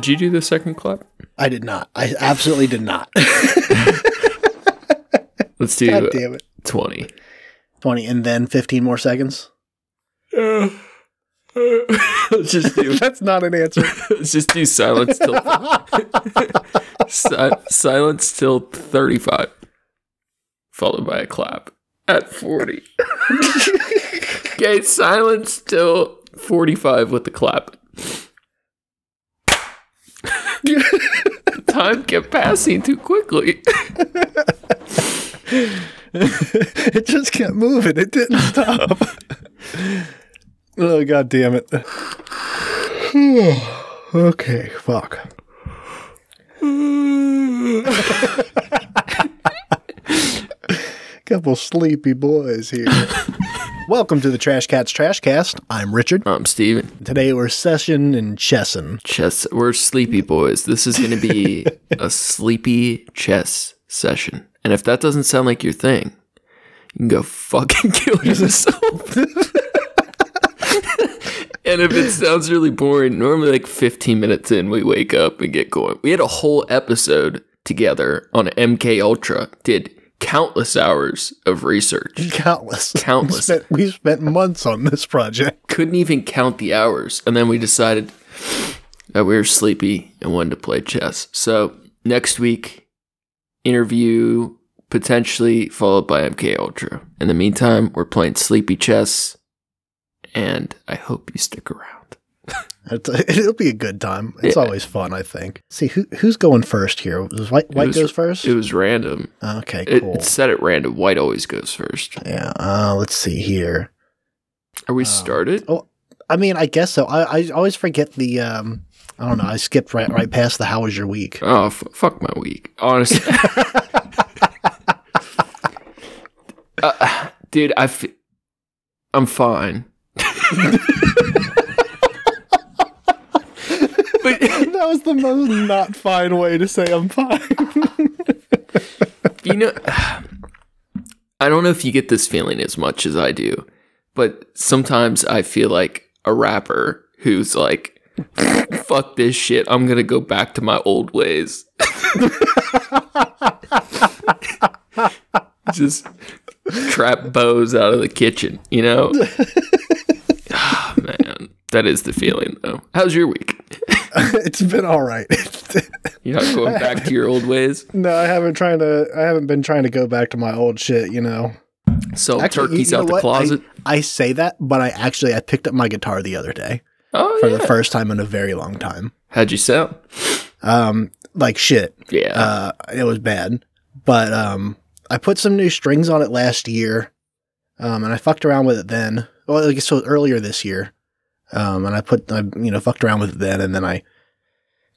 Did you do the second clap? I did not. I absolutely did not. Let's do God damn it. 20. 20 and then 15 more seconds. let's just do That's not an answer. let's just do silence till si- silence till 35 followed by a clap at 40 okay silence till 45 with the clap time kept passing too quickly it just kept moving. It didn't stop. oh god damn it. okay, fuck. Couple sleepy boys here. Welcome to the Trash Cats Trash Cast. I'm Richard. i'm steven Today we're session and chessin. chess we're sleepy boys this is going to be a sleepy chess session and if that doesn't sound like your thing you can go fucking kill yourself and if it sounds really boring normally like 15 minutes in we wake up and get going we had a whole episode together on mk ultra did countless hours of research Countless. Countless. We spent, we spent months on this project. couldn't even count the hours. And then we decided that we were sleepy and wanted to play chess. So next week, interview potentially followed by MK Ultra. In the meantime, we're playing sleepy chess, and I hope you stick around. It's, it'll be a good time. It's Yeah. always fun, I think. See who who's going first here. White White was- goes first? It was random. okay, It, cool. It's set at random. White always goes first. yeah. Uh, let's see here. Are we Oh. started? Oh, I mean, I guess so. I, I always forget the. Um, I don't know. I skipped right right past the "How was your week?" Oh, f- fuck my week. Honestly. uh, dude, I f- I'm fine. but that was the most not fine way to say I'm fine. you know I don't know if you get this feeling as much as I do, but sometimes I feel like a rapper who's like fuck this shit. I'm going to go back to my old ways. Just trap bows out of the kitchen, you know? Ah, man, that is the feeling though. How's your week? it's been all right. You're not going back to your old ways? no, I haven't trying to. I haven't been trying to go back to my old shit. You know. Sell Actually, turkeys you know out the what? closet? I, I say that, but I actually I picked up my guitar the other day oh, for yeah. the first time in a very long time. How'd you sound? Um, like shit. Yeah. Uh, it was bad, but um, I put some new strings on it last year, um, and I fucked around with it then. Well, I guess so earlier this year, um, and I put I you know fucked around with it then, and then I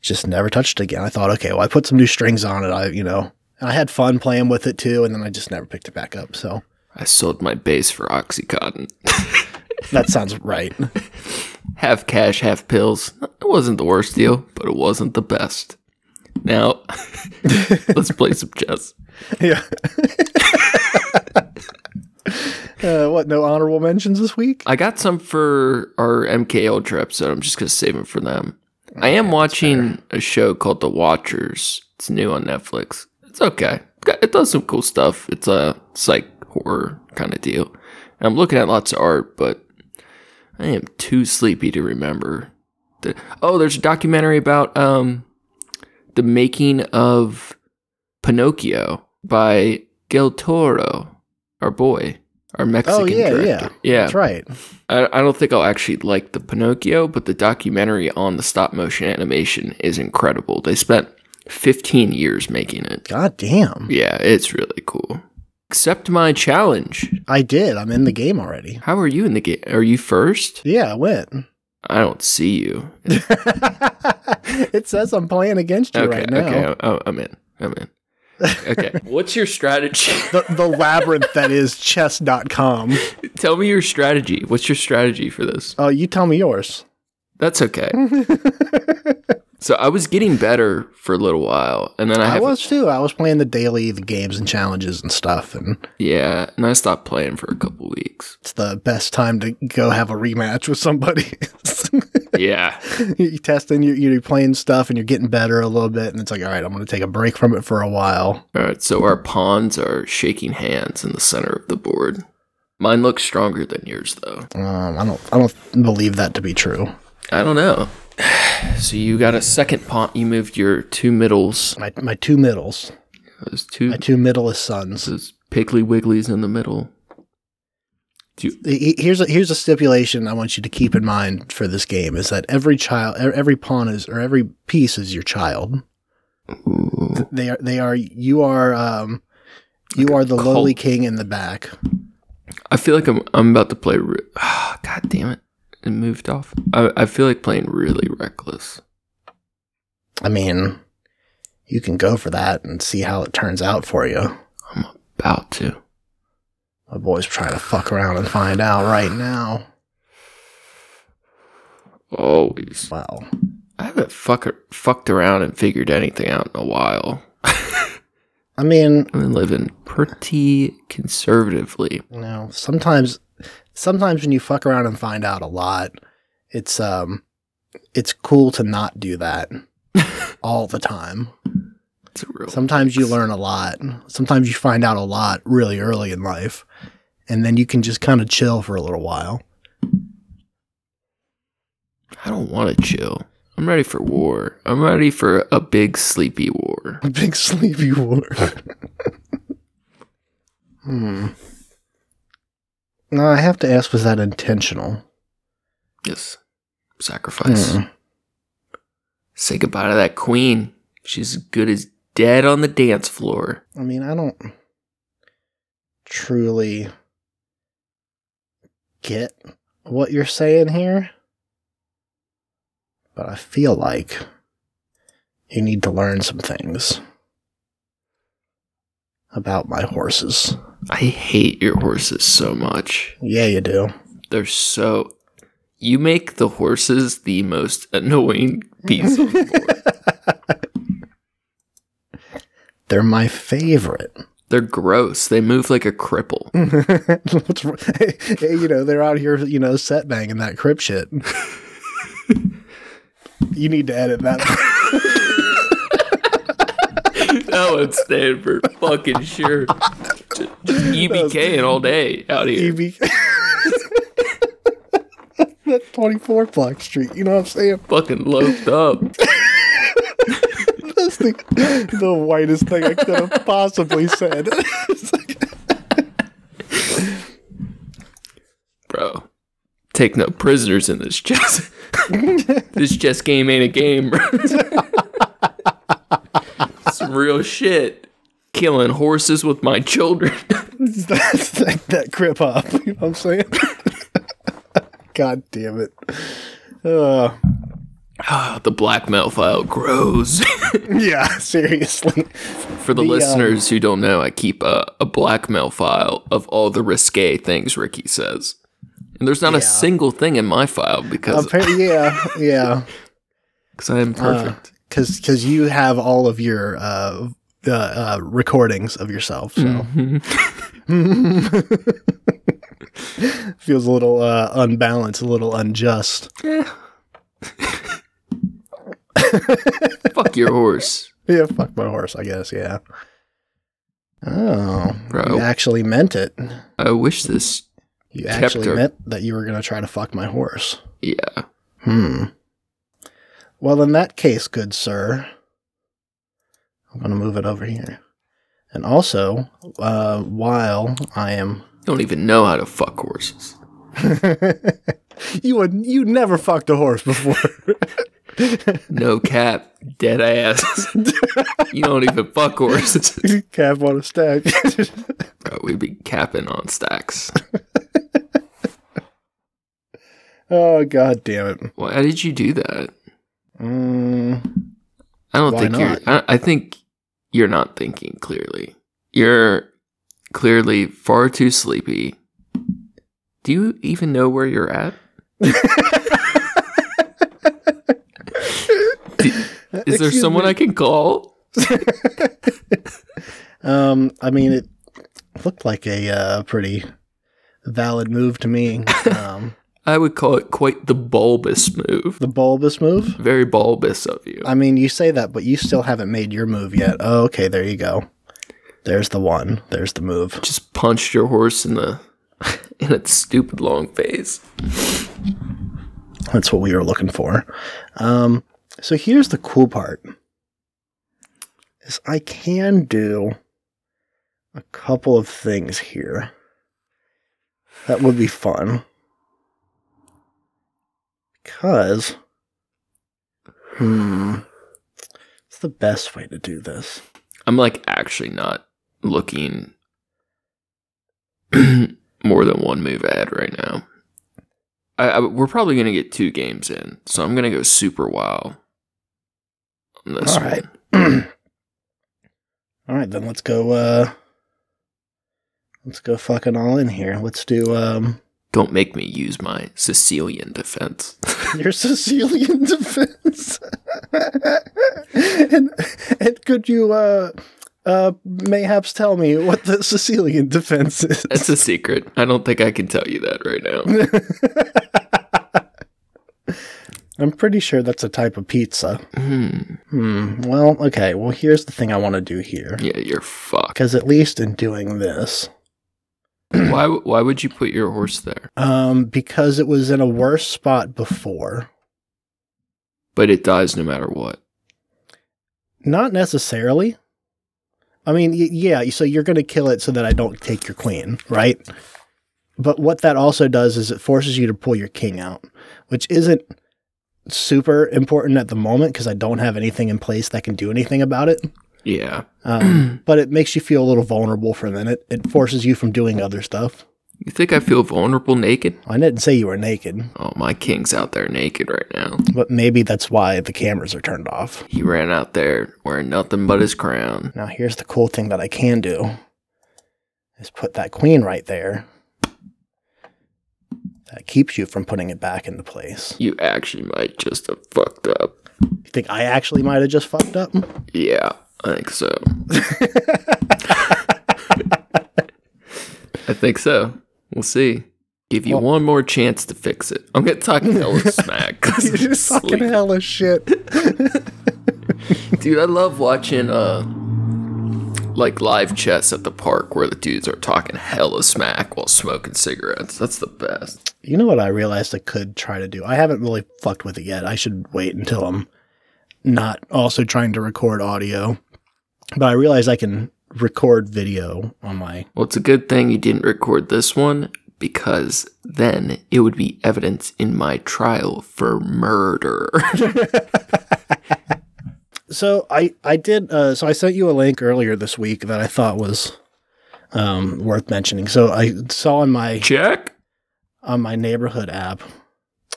just never touched it again. I thought, okay, well, I put some new strings on it. I you know, and I had fun playing with it too, and then I just never picked it back up. So I sold my bass for Oxycontin. that sounds right. half cash, half pills. It wasn't the worst deal, but it wasn't the best. Now, let's play some chess. yeah. Uh, what? No honorable mentions this week? I got some for our MK Ultra episode. I'm just going to save them for them. I am watching a show called The Watchers. It's new on Netflix. It's okay. It does some cool stuff. It's a psych horror kind of deal. And I'm looking at lots of art, but I am too sleepy to remember. The, oh, there's a documentary about um, the making of Pinocchio by Del Toro, our boy, our Mexican Oh yeah, director. yeah, yeah. That's right. I, I don't think I'll actually like the Pinocchio, but the documentary on the stop motion animation is incredible. They spent 15 years making it. God damn. Yeah, it's really cool. Accept my challenge. I did. I'm in the game already. How are you in the game? Are you first? Yeah, I went. I don't see you. it says I'm playing against you Okay, right now. okay, I'm in. I'm in. Okay, what's your strategy? The, the labyrinth that is chess.com. Tell me your strategy. What's your strategy for this? Oh, you tell me yours. That's okay. so I was getting better for a little while, and then I, I was too. I was playing the daily, the games and challenges and stuff, and yeah, and I stopped playing for a couple weeks. it's the best time to go have a rematch with somebody. Yeah. you testing, you're, you're playing stuff, and you're getting better a little bit, and it's like, all right, I'm going to take a break from it for a while. All right. So our pawns are shaking hands in the center of the board. Mine looks stronger than yours, though. Um, I don't, I don't believe that to be true. I don't know. So you got a second pawn. You moved your two middles. My my two middles, Those two, my two middlest sons. those Piggly Wigglies in the middle. Do you, Here's a here's a stipulation I want you to keep in mind for this game is that every child, every pawn is or every piece is your child. ooh. They are they are you are um you are the cult. lowly king in the back. I feel like I'm I'm about to play. Re- ah, God damn it! It moved off. I I feel like playing really reckless. I mean, you can go for that and see how it turns out for you. I'm about to. My boy's trying to fuck around and find out right now. Always. Wow. I haven't fuck, fucked around and figured anything out in a while. I mean, I've been living pretty conservatively. you know, sometimes sometimes when you fuck around and find out a lot, it's um it's cool to not do that all the time. It's a real. Sometimes you learn a lot. Sometimes you find out a lot really early in life. And then you can just kind of chill for a little while. I don't want to chill. I'm ready for war. I'm ready for a big sleepy war. A big sleepy war. hmm. Now I have to ask, was that intentional? Yes. Sacrifice. Hmm. Say goodbye to that queen. She's as good as dead on the dance floor. I mean, I don't truly get what you're saying here, but I feel like you need to learn some things about my horses. I hate your horses so much. Yeah, you do. They're so. You make the horses the most annoying piece of. They're my favorite. They're gross. They move like a cripple. Hey, you know, they're out here, you know, set banging that crip shit. you need to edit that. that would stand for fucking sure. Just, just EBKing all day out here. EB. That's 24 Block Street. You know what I'm saying? Fucking loped up. The, whitest thing I could have possibly said. Bro. Take no prisoners in this chess. this chess game ain't a game, bro. Some real shit. Killing horses with my children. That's that, that crip up. You know what I'm saying? God damn it. Uh, Ah, the blackmail file grows. yeah, seriously. For the, The, um, listeners who don't know, I keep a, a blackmail file of all the risque things Ricky says. And there's not Yeah. a single thing in my file because yeah, yeah. cause I am perfect. Because because you have all of your uh, uh, uh, recordings of yourself. So Mhm. feels a little uh, unbalanced, a little unjust. Eh. Fuck your horse. Yeah, fuck my horse, I guess, yeah. Oh, Bro. you actually meant it. I wish this. You actually her. meant that you were going to try to fuck my horse. Yeah. Hmm. Well, in that case, good sir, I'm going to move it over here. And also, uh, while I am. Don't even know how to fuck horses. you would you never fucked a horse before. No cap. Dead ass. you don't even fuck horses. Cap on a stack. Bro, we'd be capping on stacks. oh god damn it. Why did you do that? Mm, I don't think you're. I, I think you're not thinking clearly. You're clearly far too sleepy. Do you even know where you're at? Is there Excuse someone me. I can call? Um, I mean, it looked like a uh, pretty valid move to me. Um, I would call it quite the bulbous move. The bulbous move? Very bulbous of you. I mean, you say that, but you still haven't made your move yet. Oh, okay, there you go. There's the one. There's the move. Just punched your horse in the in its stupid long face. That's what we were looking for. Um, so here's the cool part: is I can do a couple of things here. That would be fun because, hmm, it's the best way to do this. I'm like actually not looking more than one move ahead right now. I, I, we're probably gonna get two games in, so I'm gonna go super wild. On this All right. All right, then let's go. uh Let's go fucking all in here. Let's do um Don't make me use my Sicilian defense. your Sicilian defense. and and could you uh uh mayhaps tell me what the Sicilian defense is? That's a secret. I don't think I can tell you that right now. I'm pretty sure that's a type of pizza. Hmm. Hmm. Well, okay. Well, here's the thing I want to do here. Yeah, you're fucked. Because at least in doing this, why? Why would you put your horse there? um, because it was in a worse spot before. But it dies no matter what. Not necessarily. I mean, y- yeah, so you're going to kill it so that I don't take your queen, right? But what that also does is it forces you to pull your king out, which isn't super important at the moment because I don't have anything in place that can do anything about it. Yeah. Um, but it makes you feel a little vulnerable for a minute. It forces you from doing other stuff. You think I feel vulnerable naked? I didn't say you were naked, Oh, my king's out there naked right now. but maybe that's why the cameras are turned off. He ran out there wearing nothing but his crown. Now, here's the cool thing that I can do is put that queen right there. That keeps you from putting it back into place. You actually might just have fucked up. You think I actually might have just fucked up? Yeah, I think so. I think so. We'll see. Give you Well- one more chance to fix it. I'm gonna talk hella smack. You're just sleeping. hella shit. Dude, I love watching uh like live chess at the park where the dudes are talking hella smack while smoking cigarettes. That's the best. You know what I realized I could try to do? I haven't really fucked with it yet. I should wait until I'm not also trying to record audio. But I realized I can record video on my. Well, it's a good thing you didn't record this one because then it would be evidence in my trial for murder. So I I did. Uh, so I sent you a link earlier this week that I thought was um, worth mentioning. So I saw on my Check. on my neighborhood app.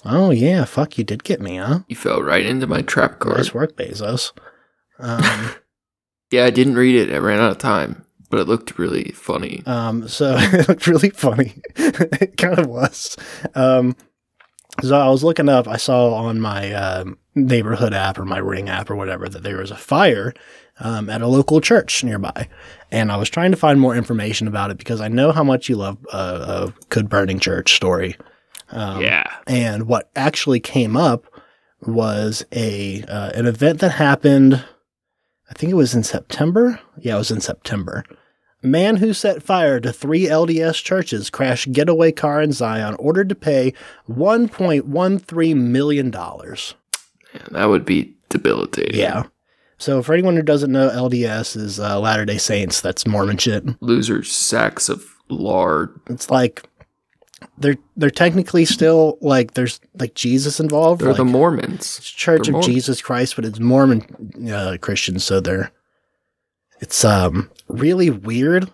Oh yeah, fuck! You did get me, huh? You fell right into my trap card. Nice work, Bezos. Um, Yeah, I didn't read it. I ran out of time, but it looked really funny. Um, so it looked really funny. it kind of was. Um, so I was looking up, I saw on my um, neighborhood app or my ring app or whatever that there was a fire um, at a local church nearby. And I was trying to find more information about it because I know how much you love uh, a good burning church story. Um, yeah. and what actually came up was a uh, an event that happened. I think it was in September. Yeah, it was in September. Man who set fire to three LDS churches crashed getaway car in Zion, ordered to pay $1.13 million. Man, that would be debilitating. Yeah. So, for anyone who doesn't know, LDS is uh, Latter day Saints. That's Mormon shit. Loser sacks of lard. It's like they're they're technically still like there's like Jesus involved. They're like, the Mormons. it's Church they're of. Jesus Christ, but it's Mormon uh, Christians, so they're it's um really weird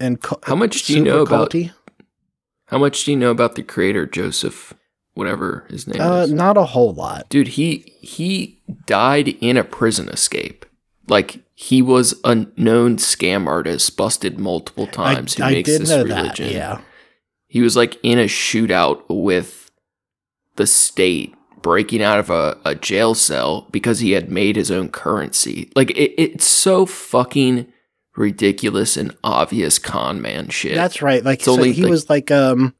and cu- How much do you know about- culty. How much do you know about the creator, Joseph, whatever his name Uh, is? not a whole lot. Dude, he he died in a prison escape. Like he was a known scam artist, busted multiple times. who I, I makes did this know religion. that. Yeah, He was like in a shootout with the state, breaking out of a, a jail cell because he had made his own currency. Like it, it's so fucking ridiculous and obvious con man shit. that's right. Like so he was like um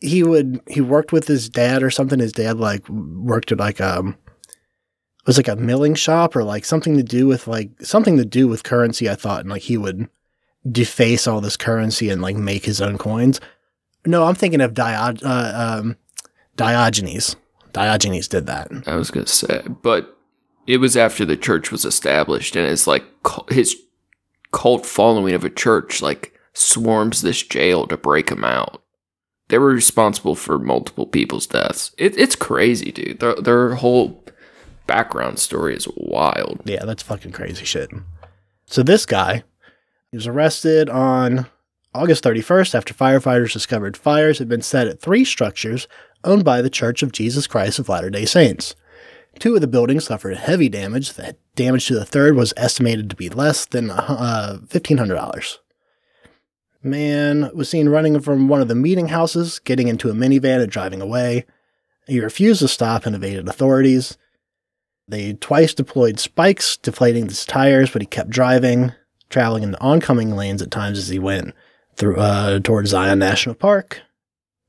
he would he worked with his dad or something. His dad like worked at like um it was like a milling shop or like something to do with like something to do with currency. I thought, and like he would deface all this currency and like make his own coins. No, I'm thinking of Diog- uh, um, Diogenes. Diogenes did that. I was gonna say, but it was after the church was established, and it's like his cult following of a church like swarms this jail to break him out. They were responsible for multiple people's deaths. It, it's crazy, dude. Their, their whole background story is wild. Yeah, that's fucking crazy shit. So this guy, he was arrested on August 31st after firefighters discovered fires had been set at three structures owned by the Church of Jesus Christ of Latter-day Saints. Two of the buildings suffered heavy damage. The damage to the third was estimated to be less than uh, $1,500. Man was seen running from one of the meeting houses, getting into a minivan and driving away. He refused to stop and evaded authorities. They twice deployed spikes, deflating his tires, but he kept driving, traveling in the oncoming lanes at times as he went through uh, towards Zion National Park.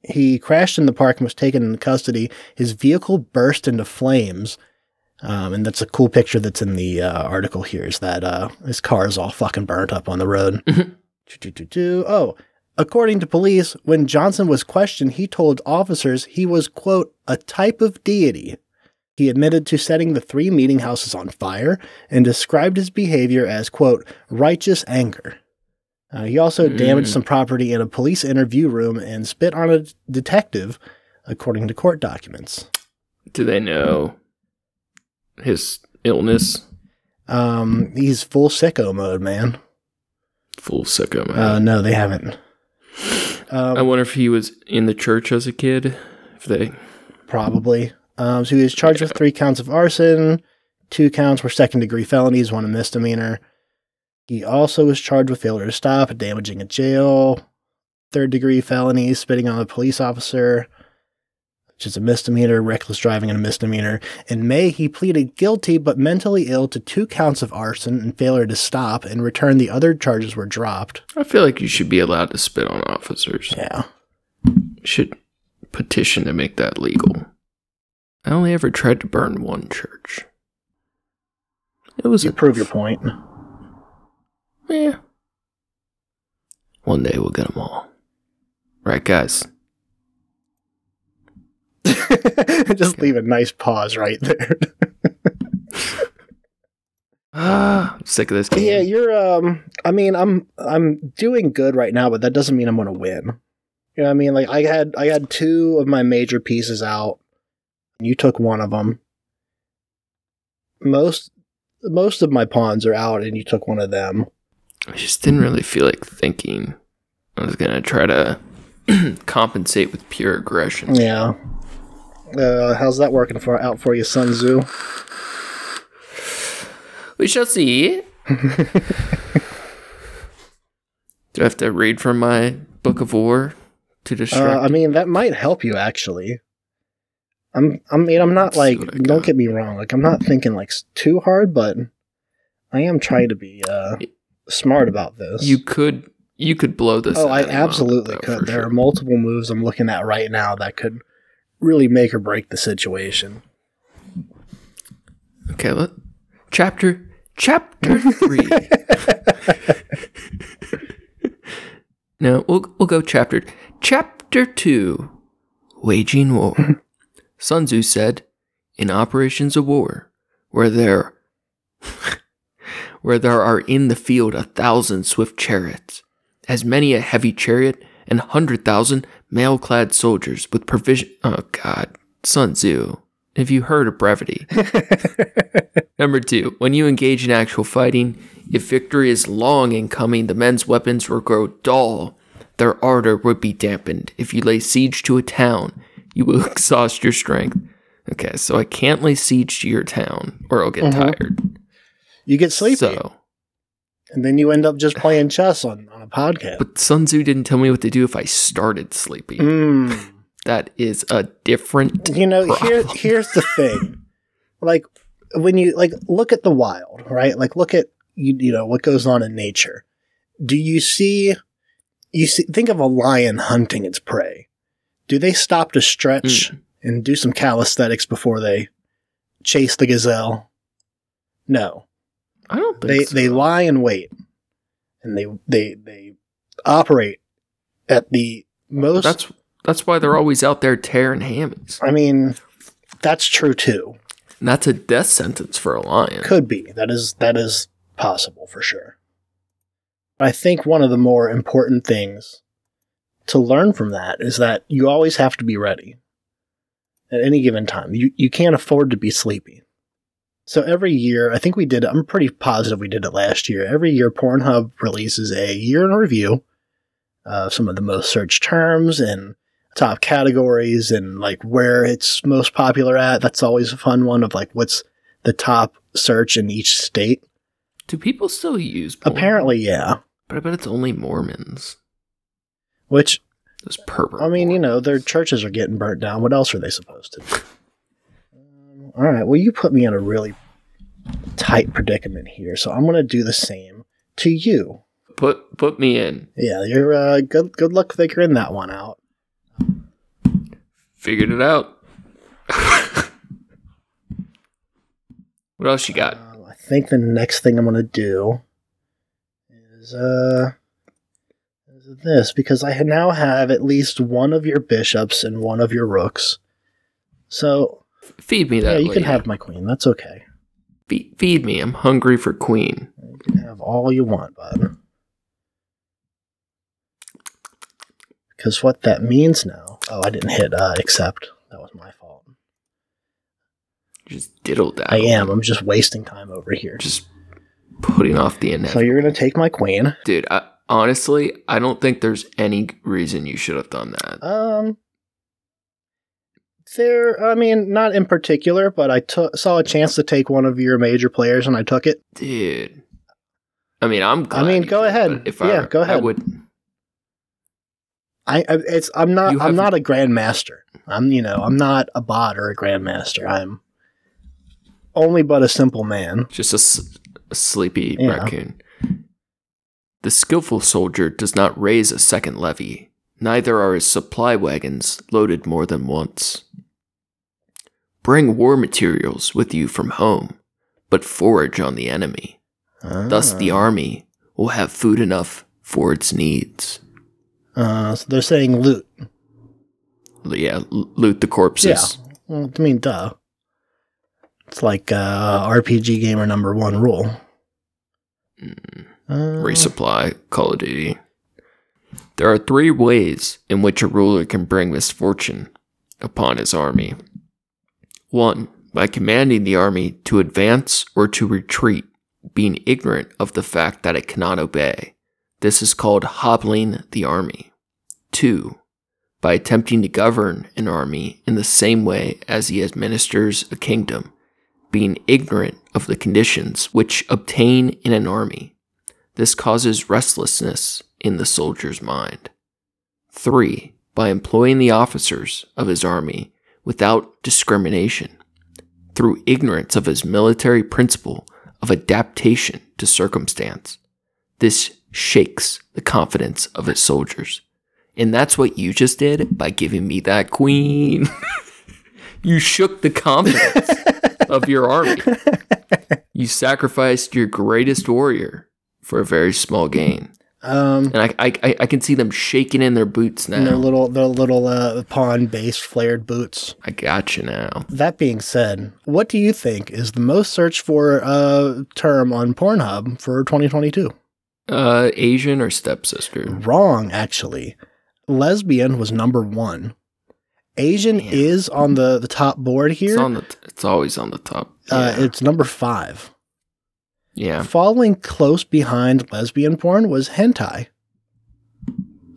He crashed in the park and was taken into custody. His vehicle burst into flames. Um, and that's a cool picture that's in the uh, article here is that uh, his car is all fucking burnt up on the road. Choo-choo-choo-choo. Oh, according to police, when Johnson was questioned, he told officers he was, quote, a type of deity. He admitted to setting the three meeting houses on fire and described his behavior as, quote, righteous anger. Uh, he also damaged some property in a police interview room and spit on a detective, according to court documents. Do they know his illness? Um, he's full sicko mode, man. Full sicko man. Uh, no, they haven't. Um, I wonder if he was in the church as a kid. If they Probably. Um, so he was charged with three counts of arson. Two counts were second degree felonies, one a misdemeanor. He also was charged with failure to stop, damaging a jail, third degree felony, spitting on a police officer, which is a misdemeanor, reckless driving and a misdemeanor. In May, he pleaded guilty but mentally ill to two counts of arson and failure to stop. In return, the other charges were dropped. I feel like you should be allowed to spit on officers. Yeah. Should petition to make that legal. I only ever tried to burn one church. It was You prove your point. One day we'll get them all. Right, guys? Just leave a nice pause right there. Ah, I'm sick of this game. yeah, you're um I mean, I'm I'm doing good right now, but that doesn't mean I'm going to win. You know what I mean? Like I had I had two of my major pieces out. You took one of them. Most most of my pawns are out and you took one of them. I just didn't really feel like thinking. I was gonna try to compensate with pure aggression. Yeah. Uh, how's that working for out for you, Sun Tzu? We shall see. Do I have to read from my book of war to distract? Uh, I mean, that might help you actually. I'm. I mean, I'm not Let's like. Don't get me wrong. Like, I'm not thinking like too hard, but I am trying to be uh, smart about this. you could you could blow this. oh, I any moment, absolutely though, could. There sure. are multiple moves I'm looking at right now that could really make or break the situation. Okay, let chapter chapter three. no, we'll we'll go chapter chapter two. Waging war. Sun Tzu said, "In operations of war, where there where there are in the field a thousand swift chariots, as many a heavy chariot, and hundred thousand mail-clad soldiers with provision." Oh God, Sun Tzu. Have you heard of brevity? Number two, when you engage in actual fighting, if victory is long in coming, the men's weapons will grow dull. Their ardor would be dampened. If you lay siege to a town, you will exhaust your strength. Okay, so I can't lay siege to your town, or I'll get Mhm. tired. You get sleepy, So, and then you end up just playing chess on, on a podcast. but Sun Tzu didn't tell me what to do if I started sleepy. Mm. That is a different. You know, here here's the thing. Like when you like look at the wild, right? Like look at you you know what goes on in nature. Do you see you see think of a lion hunting its prey. do they stop to stretch and do some calisthenics before they chase the gazelle? No. I don't think They so. they lie in wait. And they they they operate at the most That's that's why they're always out there tearing hammies. I mean that's true too. And that's a death sentence for a lion. Could be. That is that is possible for sure. I think one of the more important things to learn from that is that you always have to be ready at any given time. You you can't afford to be sleepy. So every year, I think we did. I'm pretty positive we did it last year. Every year, Pornhub releases a year in review of some of the most searched terms and top categories and like where it's most popular at. That's always a fun one of like what's the top search in each state. Do people still use porn? Apparently, yeah. But I bet it's only Mormons. Which Those pervert. I mean, you know, their churches are getting burnt down. What else are they supposed to do? All right. Well, you put me in a really tight predicament here, so I'm going to do the same to you. Put put me in. Yeah, you're uh, good. Good luck figuring that one out. Figured it out. what else you got? Um, I think the next thing I'm going to do is uh is this because I now have at least one of your bishops and one of your rooks. So Feed me that. yeah, you can have my queen. That's okay. Fe- feed me. I'm hungry for queen. You can have all you want, bud. Because what that means now. Oh, I didn't hit uh, accept. That was my fault. Just diddle that. I am. I'm just wasting time over here. Just putting off the end. So you're gonna take my queen. Dude, I, honestly, I don't think there's any reason you should have done that. Um, there. I mean, not in particular, but I saw a chance to take one of your major players, and I took it. Dude. I mean, I'm glad mean, go did, ahead. If Yeah, I, go I ahead. would. I, I it's I'm not I'm not a grandmaster. I'm you know I'm not a bot or a grandmaster. I'm only but a simple man. Just a, s- a sleepy Yeah. raccoon. The skillful soldier does not raise a second levy, neither are his supply wagons loaded more than once. Bring war materials with you from home, but forage on the enemy. Thus, the Ah. army will have food enough for its needs. Uh, so they're saying loot. Yeah, loot the corpses. Yeah. Well, I mean, duh. It's like uh, RPG gamer number one rule. Mm. Uh, resupply Call of Duty. There are three ways in which a ruler can bring misfortune upon his army. One, by commanding the army to advance or to retreat, being ignorant of the fact that it cannot obey. This is called hobbling the army. Two, by attempting to govern an army in the same way as he administers a kingdom, being ignorant of the conditions which obtain in an army. This causes restlessness in the soldier's mind. 3. By employing the officers of his army without discrimination, through ignorance of his military principle of adaptation to circumstance. This shakes the confidence of his soldiers. And that's what you just did by giving me that queen. you shook the confidence of your army. You sacrificed your greatest warrior for a very small gain. Um, And I, I, I- I can see them shaking in their boots now. their little their little uh, pawn based flared boots. I got you now. That being said, what do you think is the most searched for uh, term on Pornhub for 2022? Uh, Asian or stepsister? Wrong, actually. Lesbian was number one. Asian Damn. is on the, the top board here. It's on the. It's always on the top. uh, Yeah. it's number five. Yeah, Following close behind lesbian porn was hentai.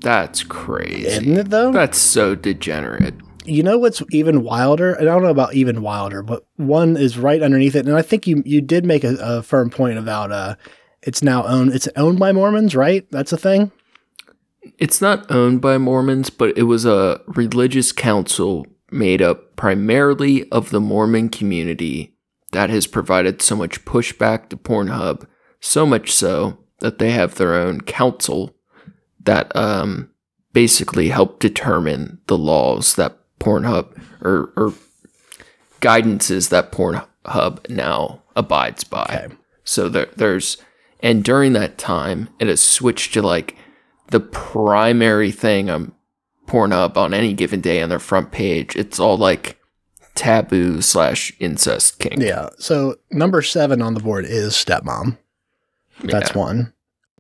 that's crazy. Isn't it though? That's so degenerate. you know what's even wilder? I don't know about even wilder, but one is right underneath it. And I think you you did make a, a firm point about uh it's now owned it's owned by Mormons, right? That's a thing? It's not owned by Mormons, but it was a religious council made up primarily of the Mormon community that has provided so much pushback to Pornhub, so much so that they have their own council that um basically help determine the laws that Pornhub or, or guidances that Pornhub now abides by. Okay. So there, there's, and during that time, it has switched to like the primary thing on Pornhub on any given day on their front page. It's all like taboo slash incest kink. Yeah. So number seven on the board is stepmom. That's Yeah. one.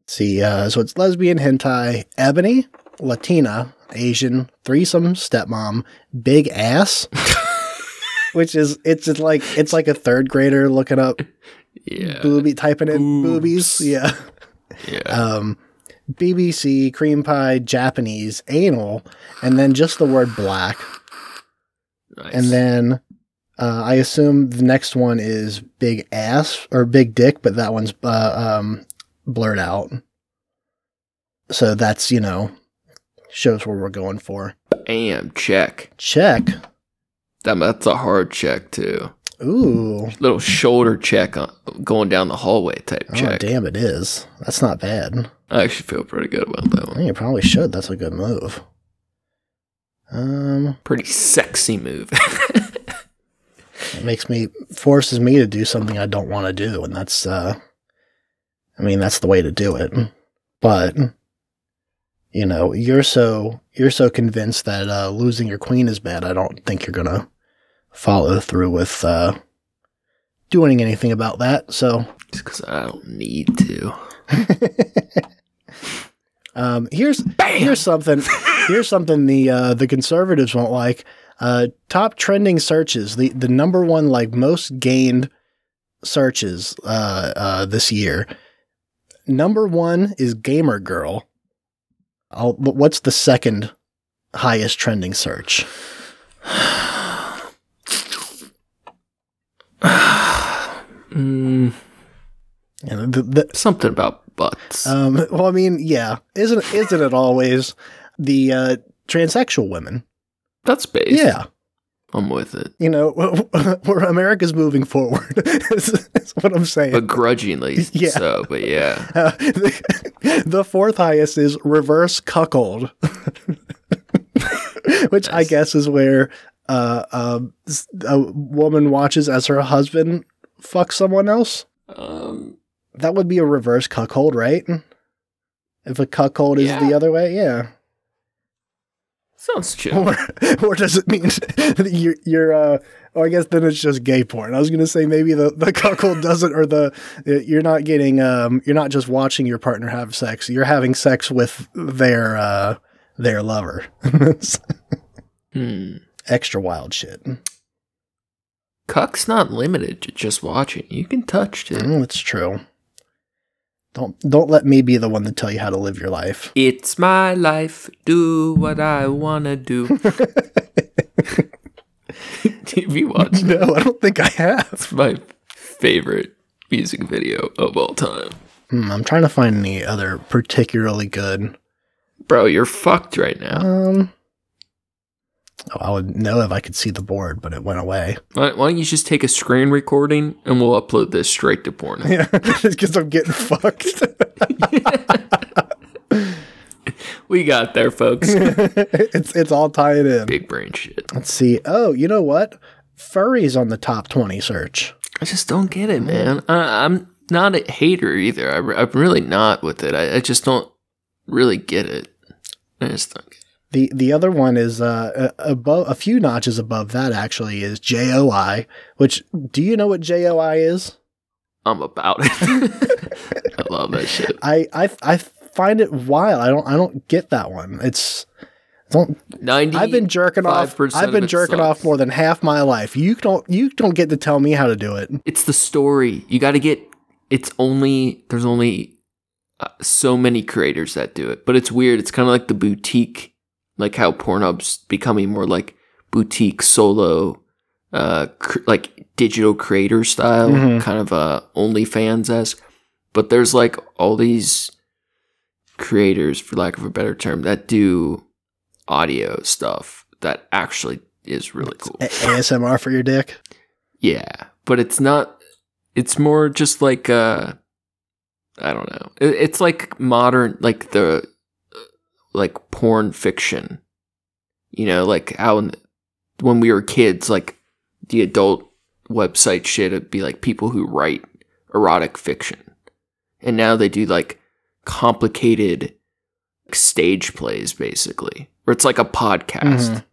See, uh, so it's lesbian hentai, ebony, Latina, Asian, threesome, stepmom, big ass, which is it's just like it's like a third grader looking up Yeah. booby typing in boobies. Yeah. Yeah. Um, BBC, cream pie, Japanese, anal, and then just the word black. Nice. And then uh, I assume the next one is big ass or big dick, but that one's uh, um, blurred out. So that's, you know, shows where we're going for. Bam, check. Check. That, that's a hard check too. Ooh. Little shoulder check on going down the hallway type Oh, check. damn, it is. That's not bad. I actually feel pretty good about that I one. you probably should. That's a good move. Um, Pretty sexy move. it makes me forces me to do something I don't want to do, and that's uh, I mean that's the way to do it. But you know, you're so you're so convinced that uh, losing your queen is bad. I don't think you're gonna follow through with uh, doing anything about that. So Just because I don't need to. um, here's Bam! here's something here's something the uh, the conservatives won't like. Uh, top trending searches, the the number one like most gained searches uh, uh, this year. Number one is gamer girl. I'll, but what's the second highest trending search? Mm, And the, the, something about butts. um, well, I mean, yeah, isn't isn't it always the uh, transsexual women? That's based. Yeah, I'm with it. you know, where America's moving forward. is, is what I'm saying. Begrudgingly Yeah. so, but yeah. Uh, the, the fourth highest is reverse cuckold, which I guess is where uh, s- a woman watches as her husband fucks someone else. Um, That would be a reverse cuckold, right? If a cuckold is Yeah. the other way, yeah. sounds chill. Or, or does it mean that you're, you're uh, or I guess then it's just gay porn. I was gonna say maybe the, the cuckold doesn't, or the you're not getting, um, you're not just watching your partner have sex. You're having sex with their uh, their lover. Hmm. extra wild shit. Cuck's not limited to just watching. You can touch too. Mm, it's true. Don't don't let me be the one to tell you how to live your life. It's my life. Do what I wanna do. Have you watched? no, I don't think I have. It's my favorite music video of all time. Hmm, I'm trying to find any other particularly good. Bro, you're fucked right now. Um, oh, I would know if I could see the board, but it went away. Why, why don't you just take a screen recording and we'll upload this straight to porn? Yeah, because I'm getting fucked. we got there, folks. it's it's all tied in. Big brain shit. Let's see. Oh, you know what? Furries on the top twenty search. I just don't get it, man. I, I'm not a hater either. I, am really not with it. I, I just don't really get it. I just don't get it. The the other one is uh a- above a few notches above that actually is JOI. Which do you know what JOI is? I'm about it. I love that shit. I I I find it wild. I don't I don't get that one. It's don't 90 I've been jerking off. 5% I've been jerking off more than half my life. You don't. You don't get to tell me how to do it. It's the story. You got to get. It's only there's only uh, so many creators that do it, but it's weird. It's kind of like the boutique, like how Pornhub's becoming more like boutique solo, uh, cr- like digital creator style, Mhm. kind of uh OnlyFans esque. But there's like all these creators, for lack of a better term, that do audio stuff that actually is really cool. A- ASMR for your dick. Yeah, but it's not. It's more just like uh, I don't know. It, it's like modern, like the like porn fiction. You know, like how in, when we were kids, like the adult website shit would be like people who write erotic fiction. And now they do like complicated stage plays basically. Where it's like a podcast. Mhm.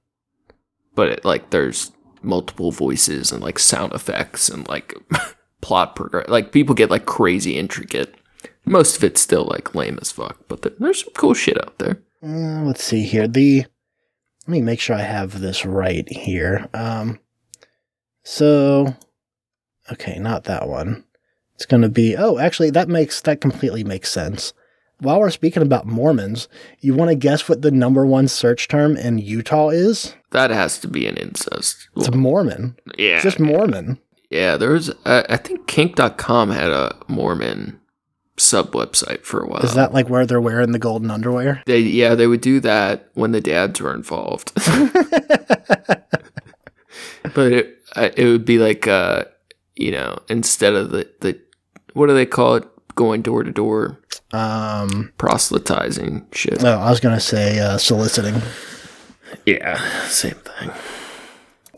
But it, like there's multiple voices and like sound effects and like plot progress. Like people get like crazy intricate. Most of it's still like lame as fuck, but there's some cool shit out there. Uh, let's see here. The let me make sure I have this right here. Um, so okay, not that one. It's going to be. Oh, actually, that makes that completely makes sense. While we're speaking about Mormons, you want to guess what the number one search term in Utah is? That has to be an incest. It's Mormon. yeah, It's just Mormon. yeah. There's, uh, I think Kink.com had a Mormon sub website for a while. Is that like where they're wearing the golden underwear? They, yeah, they would do that when the dads were involved. but it, it would be like, uh, you know, instead of the, the, what do they call it? Going door to door, um, proselytizing shit. no, I was going to say uh, soliciting. Yeah, same thing.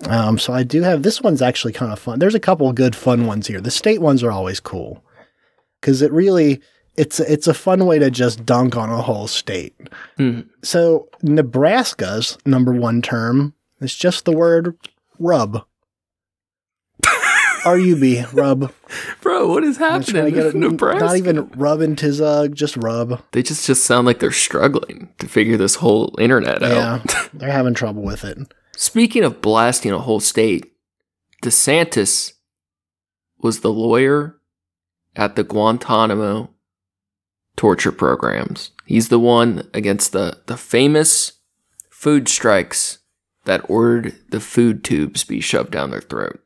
Um, so I do have this one's actually kind of fun. There's a couple of good fun ones here. The state ones are always cool because it really it's it's a fun way to just dunk on a whole state. Mhm. So Nebraska's number one term is just the word rub. R U B rub. Bro, what is I'm just trying happening get Nebraska? Not even rub into zug, just rub. They just just sound like they're struggling to figure this whole internet Yeah, out. Yeah, they're having trouble with it. Speaking of blasting a whole state, DeSantis was the lawyer at the Guantanamo torture programs. He's the one against the, the famous food strikes that ordered the food tubes be shoved down their throat.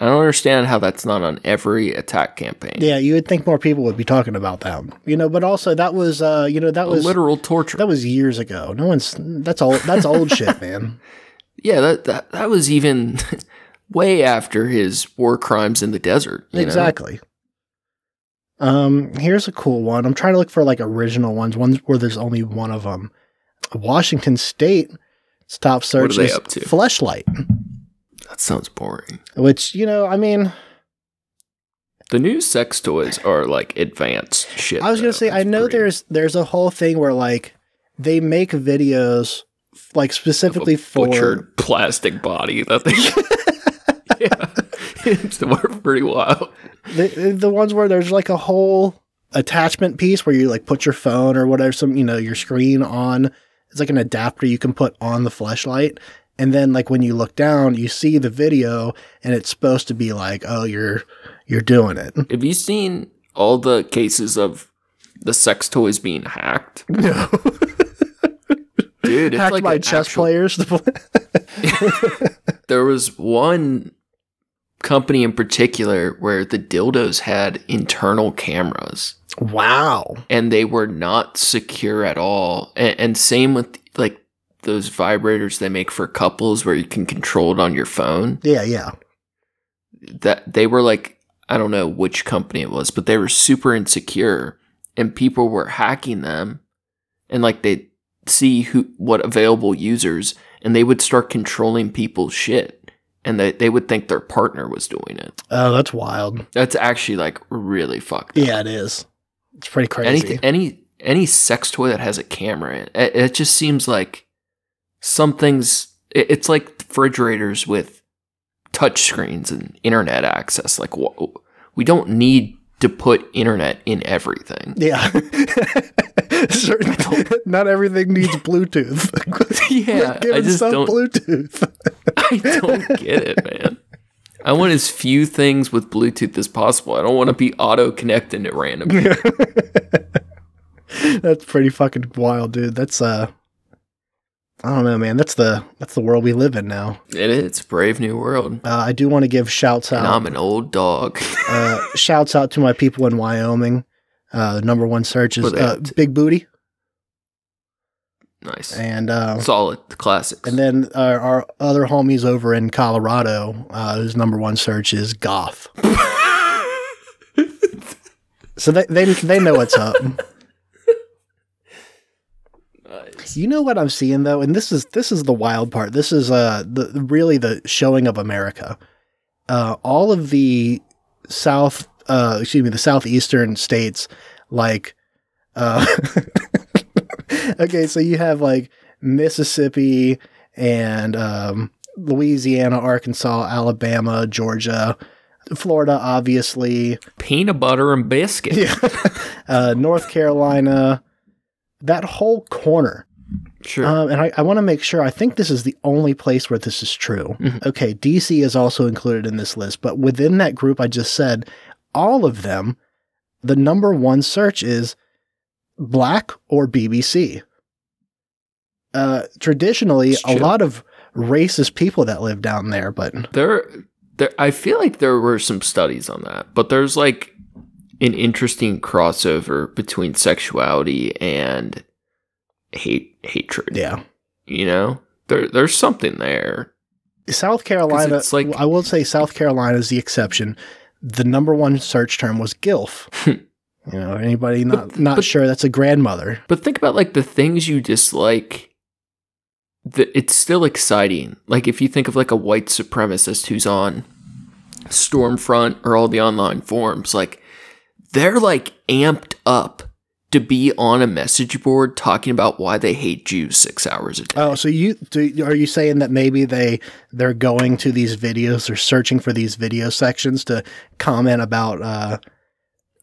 I don't understand how that's not on every attack campaign. Yeah, you would think more people would be talking about that, you know. But also, that was, uh, you know, that A was literal torture. That was years ago. No one's that's old that's old shit, man. Yeah, that that, that was even way after his war crimes in the desert. you know? Um, here's a cool one. I'm trying to look for like original ones, ones where there's only one of them. Washington State top search What are they is up to? fleshlight, That sounds boring. which you know, I mean, The new sex toys are like advanced shit. I was gonna though. say I know pretty- there's there's a whole thing where like they make videos like specifically for butchered plastic body that they. yeah, it's pretty wild. the the ones where there's like a whole attachment piece where you like put your phone or whatever some you know your screen on it's like an adapter you can put on the fleshlight and then like when you look down you see the video and it's supposed to be like oh you're you're doing it Have you seen all the cases of the sex toys being hacked? no Dude, it's hacked like by chess actual- players to play. There was one company in particular where the dildos had internal cameras. wow and they were not secure at all. And, and same with like those vibrators they make for couples where you can control it on your phone. yeah yeah That they were like I don't know which company it was, but they were super insecure and people were hacking them and like they see who what available users and they would start controlling people's shit and they, they would think their partner was doing it. oh that's wild That's actually like really fucked up. yeah it is it's pretty crazy anything any any sex toy that has a camera in it, it, it just seems like something's it, it's like refrigerators with touch screens and internet access like wh- we don't need to put internet in everything. Yeah. Certain, not everything needs bluetooth. Yeah Give i just some don't bluetooth. I don't get it man. I want as few things with bluetooth as possible. I don't want to be auto connecting to random. That's pretty fucking wild, dude. That's uh I don't know, man. That's the that's the world we live in now. it is brave new world Uh, I do want to give shouts and out i'm an old dog uh, shouts out to my people in Wyoming. Uh, the number one search is uh. Big Booty, nice and uh, solid classics and then our, our other homies over in Colorado, uh, whose number one search is Goth. So they they they know what's up. You know what I'm seeing though, and this is this is the wild part. This is uh the really the showing of America. Uh, all of the south, uh, excuse me, the southeastern states, like, uh, okay, so you have like Mississippi and um, Louisiana, Arkansas, Alabama, Georgia, Florida, obviously, Peanut butter and biscuit. yeah, uh, North Carolina, that whole corner. Sure. Um, and I, I want to make sure. I think this is the only place where this is true. Mhm. Okay, DC is also included in this list, but within that group I just said, all of them, the number one search is black or BBC. Uh, traditionally, a lot of racist people that live down there, but there there I feel like there were some studies on that, but there's like an interesting crossover between sexuality and hate hatred. yeah. You know? There there's something there. South Carolina, it's like- I will say South Carolina is the exception. The number one search term was GILF. you know, anybody not, But- not but- sure, that's a grandmother. But think about like the things you dislike. That it's still exciting. Like if you think of like a white supremacist who's on Stormfront or all the online forums, like they're like amped up to be on a message board talking about why they hate Jews six hours a day. Oh, so you do, are you saying that maybe they they're going to these videos or searching for these video sections to comment about? Uh,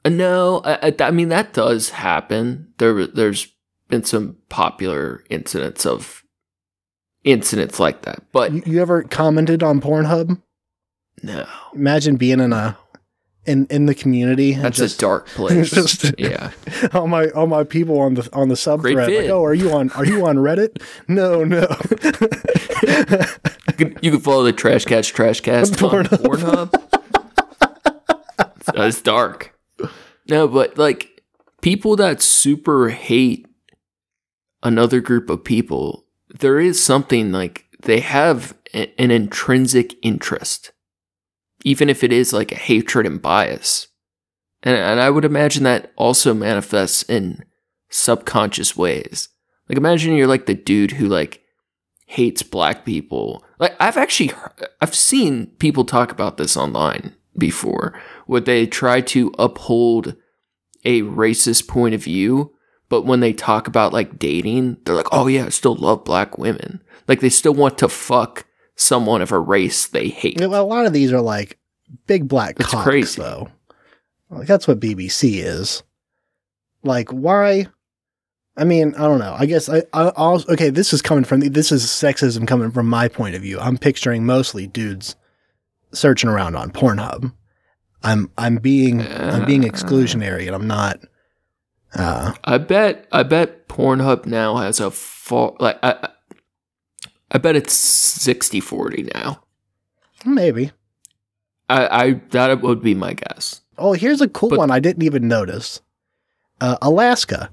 Uh, no, I, I, I mean that does happen. There, there's been some popular incidents of incidents like that, but you, you ever commented on Pornhub? no, Imagine being in a in in the community. that's just, a dark place. just- yeah. all my all my people on the on the sub Great thread. Like, oh, are you on are you on Reddit? No, no. You can, you can follow the Trash Catch Trash Cast on Pornhub. Uh, Pornhub. That's dark. No, but like people that super hate another group of people, there is something like they have a- an intrinsic interest, even if it is like a hatred and bias. And, and I would imagine that also manifests in subconscious ways. Like imagine you're like the dude who like hates black people. Like I've actually I've seen people talk about this online before where they try to uphold a racist point of view, but when they talk about like dating, they're like, "Oh yeah, I still love black women." Like they still want to fuck someone of a race they hate. A lot of these are like big black It's cocks, crazy. though. Like that's what BBC is. Like, why? I mean, I don't know. I guess I, I also okay. This is coming from this is sexism coming from my point of view. I'm picturing mostly dudes searching around on Pornhub. I'm I'm being I'm being Uh. exclusionary, and I'm not. Uh, I bet I bet Pornhub now has a far like I I- bet it's 60-40 now. maybe. I, I that would be my guess. Oh, here's a cool But- one I didn't even notice. Uh, Alaska,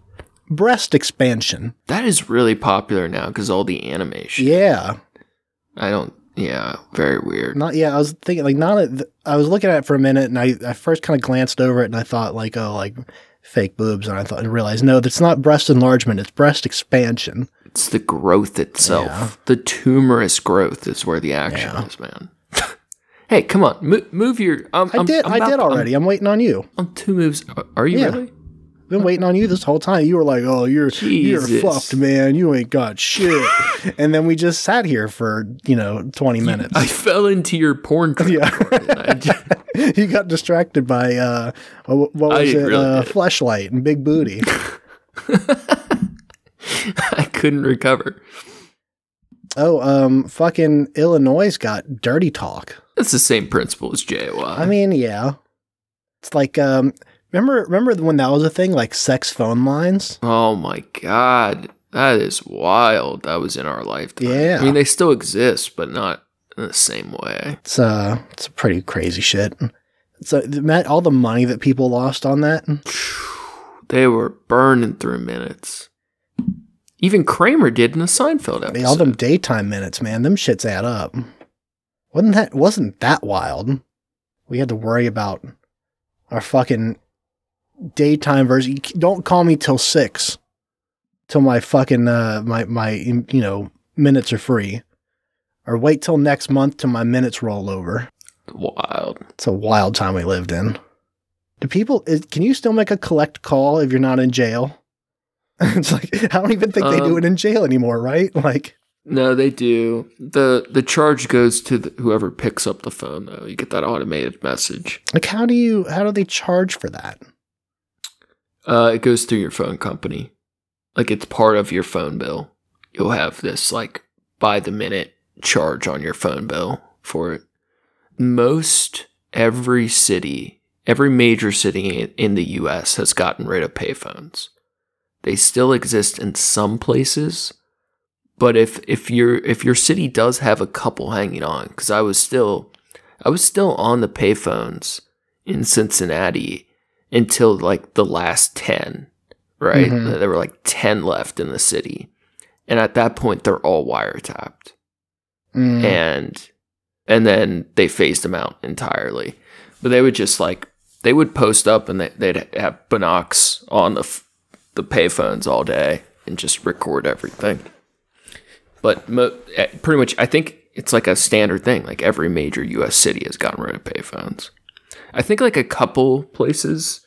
breast expansion. That is really popular now because all the animation. Yeah, I don't. Yeah, very weird. Not yeah, I was thinking like not a, I was looking at it for a minute and I, I first kind of glanced over it and I thought like oh like fake boobs and I thought and realized no that's not breast enlargement it's breast expansion. It's the growth itself. Yeah. The tumorous growth is where the action Yeah. is, man. hey, come on, move, move your. Um, I did I did already. I'm, waiting on you. I'm, I'm two moves. Are- you Yeah. really? Been waiting on you this whole time. You were like, "Oh, you're Jesus. you're fucked, man. You ain't got shit." and then we just sat here for you know 20 minutes. I fell into your porn trap. Yeah. Gordon. I ju- you got distracted by uh what, what I was it? really uh, fleshlight and big booty. I couldn't recover. oh, um, fucking Illinois got dirty talk. That's the same principle as JOI. I mean, yeah. It's like um remember remember when that was a thing like sex phone lines? oh my god, that is wild. That was in our lifetime. Yeah. I mean, they still exist, but not in the same way. It's uh it's pretty crazy shit. So Matt, all the money that people lost on that. They were burning through minutes. Even Kramer did in the Seinfeld episode. All them daytime minutes, man, them shits add up. Wasn't that wasn't that wild? We had to worry about our fucking daytime version. Don't call me till six. till my fucking uh my my you know minutes are free, or wait till next month till my minutes roll over. Wild. It's a wild time we lived in. Do people? Is, can you still make a collect call if you're not in jail? it's like I don't even think they do Um, it in jail anymore, right? Like, No, they do. the The charge goes to the, whoever picks up the phone. Though you get that automated message. like how do you how do they charge for that? Uh, it goes through your phone company. Like it's part of your phone bill. You'll have this like by the minute charge on your phone bill for it. Most every city, every major city in- in the US has gotten rid of payphones. They still exist in some places, but if if your if your city does have a couple hanging on cuz I was still I was still on the payphones in Cincinnati until like the last 10, right? Mhm. There were like 10 left in the city. And at that point, they're all wiretapped. Mm. And and then they phased them out entirely. But they would just like, they would post up and they, they'd have Binocs on the, the payphones all day and just record everything. But mo- eh, pretty much, I think it's like a standard thing. Like every major US city has gotten rid of payphones. I think like a couple places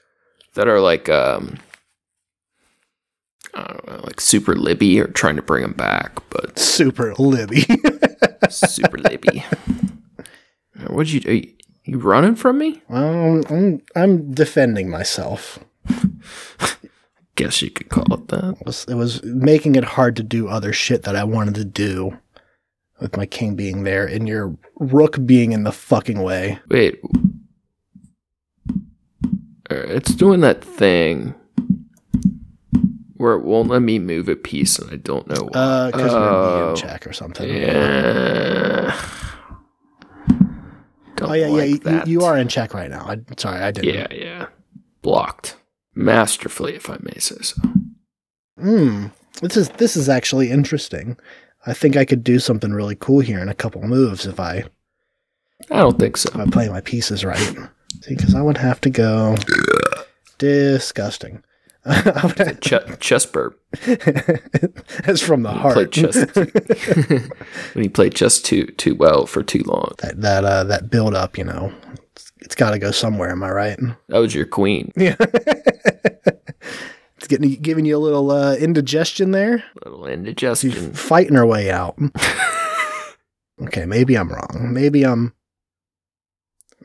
that are like um I don't know, like super libby are trying to bring them back, but Super Libby. super libby. What'd you do? You, you running from me? well, I'm I'm defending myself. Guess you could call it that. It was, it was making it hard to do other shit that I wanted to do with my king being there and your rook being in the fucking way. Wait. Uh, It's doing that thing where it won't let me move a piece, and I don't know why. Uh, because you're Oh, in check or something. Yeah. Don't Oh yeah, yeah. like You, that. you are in check right now. I, sorry, I didn't. Yeah, yeah. Blocked masterfully, if I may say so. Hmm. This is this is actually interesting. I think I could do something really cool here in a couple moves if I I don't think so. if I play my pieces right. See, because I would have to go disgusting. I would have- Ch- chest burp. It's from the He heart. chess when he played chess too too well for too long. that that uh that build up, you know, it's, it's got to go somewhere. Am I right? That was your queen. Yeah. It's getting giving you a little uh, indigestion there. Little She's indigestion. fighting her way out. okay, maybe I'm wrong. Maybe I'm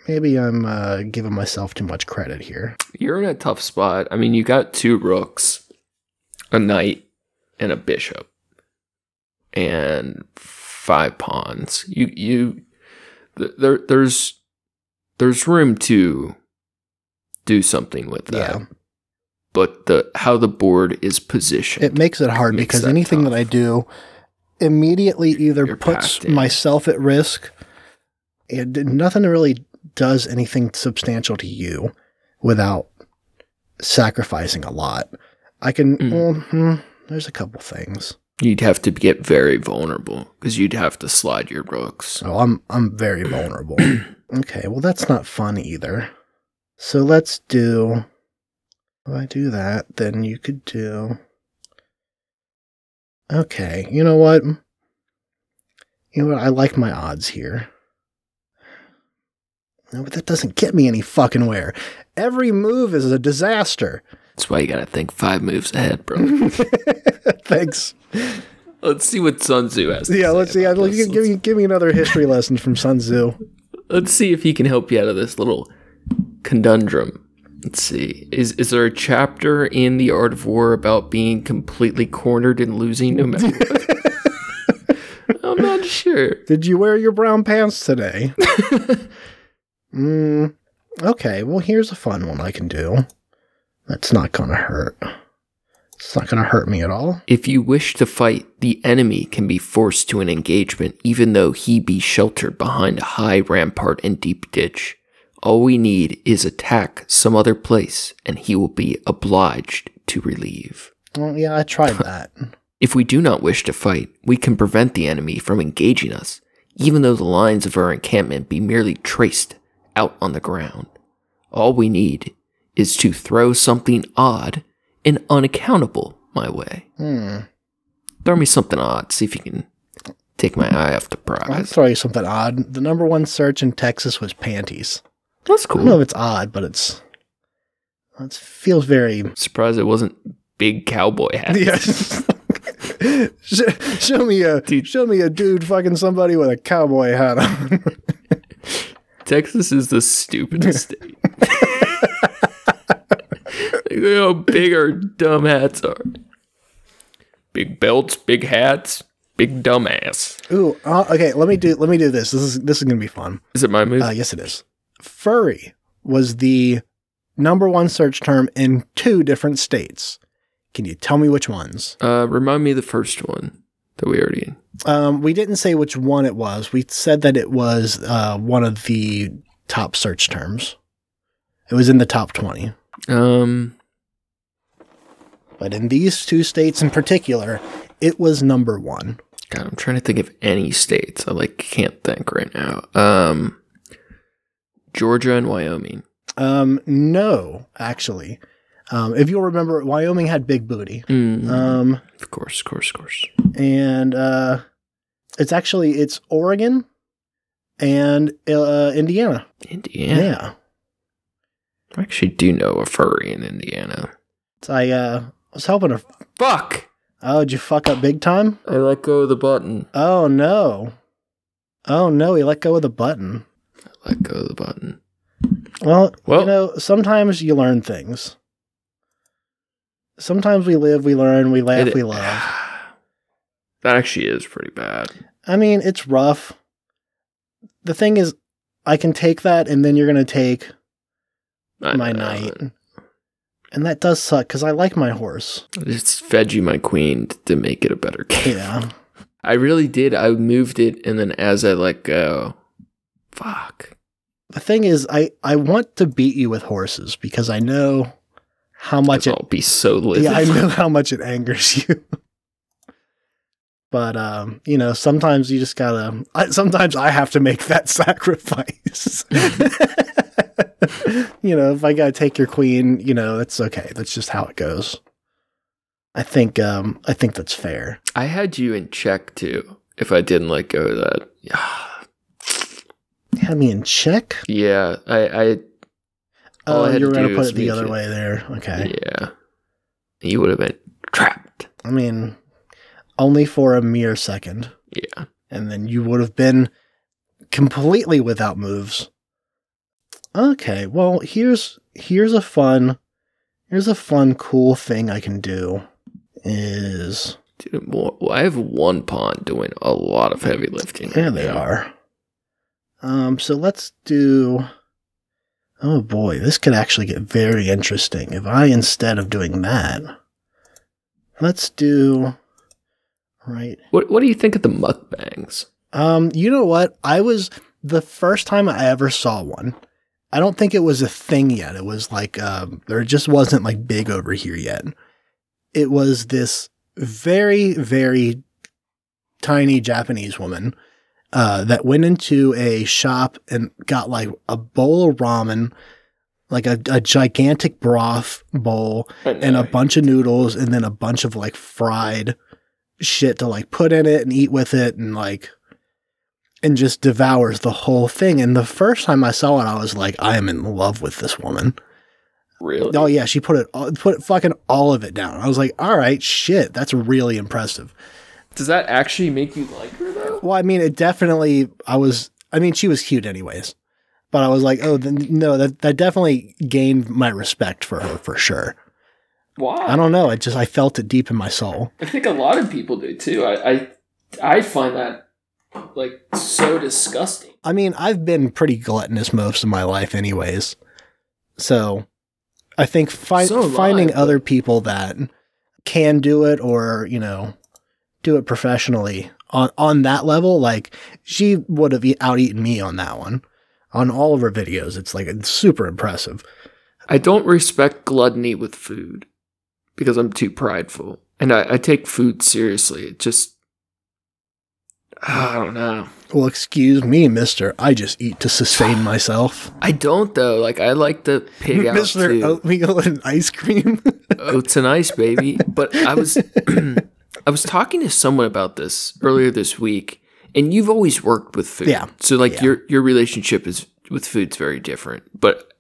maybe I'm uh, giving myself too much credit here. You're in a tough spot. I mean, you got two rooks, a knight, and a bishop, and five pawns. You you th- there there's there's room to do something with that. Yeah. But the how the board is positioned. It makes it hard Makes because that anything tough. that I do immediately either You're puts myself at risk. and nothing really does anything substantial to you without sacrificing a lot. I can. Mm. well, hmm, there's a couple things. You'd have to get very vulnerable because you'd have to slide your rooks. Oh, I'm I'm very vulnerable. okay, well that's not fun either. So let's do. If I do that, then you could do. Okay, you know what? You know what? I like my odds here. No, but that doesn't get me any fucking where. Every move is a disaster. That's why you gotta think five moves ahead, bro. Thanks. let's see what Sun Tzu has. to Yeah, let's see. Give, give me give me another history lesson from Sun Tzu. Let's see if he can help you out of this little conundrum. Let's see. Is is there a chapter in the Art of War about being completely cornered and losing no matter? I'm not sure. Did you wear your brown pants today? mm, okay, well, here's a fun one I can do. That's not gonna hurt. It's not gonna hurt me at all. If you wish to fight, the enemy can be forced to an engagement, even though he be sheltered behind a high rampart and deep ditch. All we need is attack some other place, and he will be obliged to relieve. Well, yeah, I tried that. If we do not wish to fight, we can prevent the enemy from engaging us, even though the lines of our encampment be merely traced out on the ground. All we need is to throw something odd and unaccountable my way. Hmm. Throw me something odd. See if you can take my eye off the prize. I'll throw you something odd. The number one search in Texas was panties. That's cool. I don't know if it's odd, but it's it feels very Surprised it wasn't big cowboy hats. yeah. show, show me a Dude. show me a dude fucking somebody with a cowboy hat on. Texas is the stupidest state. Look how big our dumb hats are. Big belts, big hats, big dumbass. Ooh, uh, okay. Let me do let me do this. This is this is gonna be fun. Is it my move? Uh, yes, it is. Furry was the number one search term in two different states. Can you tell me which ones? Uh, remind me the first one that we already. Um, we didn't say which one it was. We said that it was uh, one of the top search terms. It was in the top 20. Um, But in these two states in particular, it was number one. God, I'm trying to think of any states. I like can't think right now. Um, Georgia and Wyoming. Um, no, actually. Um, if you'll remember, Wyoming had big booty. Mm, Um, of course, of course, of course. and uh, it's actually it's Oregon and uh, Indiana. Indiana. Yeah. I actually do know a furry in Indiana. So I uh, was helping her. Fuck! Oh, did you fuck up big time? I let go of the button. Oh no. Oh no, he let go of the button. Let go of the button. Well, Well- you know, sometimes you learn things. Sometimes we live, we learn, we laugh, It- we love. That actually is pretty bad. I mean, it's rough. The thing is, I can take that, and then you're gonna take I my know. night, and that does suck because I like my horse. I just fed you my queen to make it a better game. Yeah, I really did. I moved it, and then as I let go, fuck. the thing is, I I want to beat you with horses because I know how much it I'll be so livid. yeah, I know how much it angers you. But um, you know, sometimes you just gotta. I, sometimes I have to make that sacrifice. you know, if I gotta take your queen, you know, that's okay. That's just how it goes. I think. Um, I think that's fair. I had you in check too. If I didn't let go of that, had me in check. yeah. I, I oh, I Oh, had you were to gonna put it the other it- way there. Okay. yeah. You would have been trapped. I mean, only for a mere second. Yeah. and then you would have been completely without moves. Okay, well, here's here's a fun here's a fun cool thing I can do is Dude, well, I have one pawn doing a lot of heavy lifting. there right they now. are. Um so let's do Oh boy, this could actually get very interesting if I instead of doing that let's do right What What do you think of the mukbangs? Um, you know what? I was the first time I ever saw one. I don't think it was a thing yet. It was like um, there just wasn't like big over here yet. It was this very very tiny Japanese woman uh, that went into a shop and got like a bowl of ramen, like a, a gigantic broth bowl, and a bunch of noodles and then a bunch of like fried shit to like put in it and eat with it and like and just devours the whole thing. And the first time I saw it, I was like, I am in love with this woman. really. Oh yeah, she put it all, put fucking all of it down. I was like, all right, shit, that's really impressive. Does that actually make you like her though? Well, I mean, it definitely. I was. I mean, she was cute anyways, but I was like, oh, then, no, that that definitely gained my respect for her for sure. Why? I don't know. I just I felt it deep in my soul. I think a lot of people do too. I I, I find that like so disgusting. I mean, I've been pretty gluttonous most of my life, anyways. So, I think fi- So am I, finding but- other people that can do it, or you know, do it professionally on on that level, like she would have out eaten me on that one. On all of her videos, it's like it's super impressive. I don't respect gluttony with food because I'm too prideful, and I, I take food seriously. It just I don't know. Well, excuse me, Mister. I just eat to sustain myself. I don't though. Like I like the pig out Mister. Oatmeal and ice cream. Oats and ice, baby. But I was I was talking to someone about this earlier this week, and you've always worked with food. Yeah. So like Yeah. your your relationship is with food's very different. But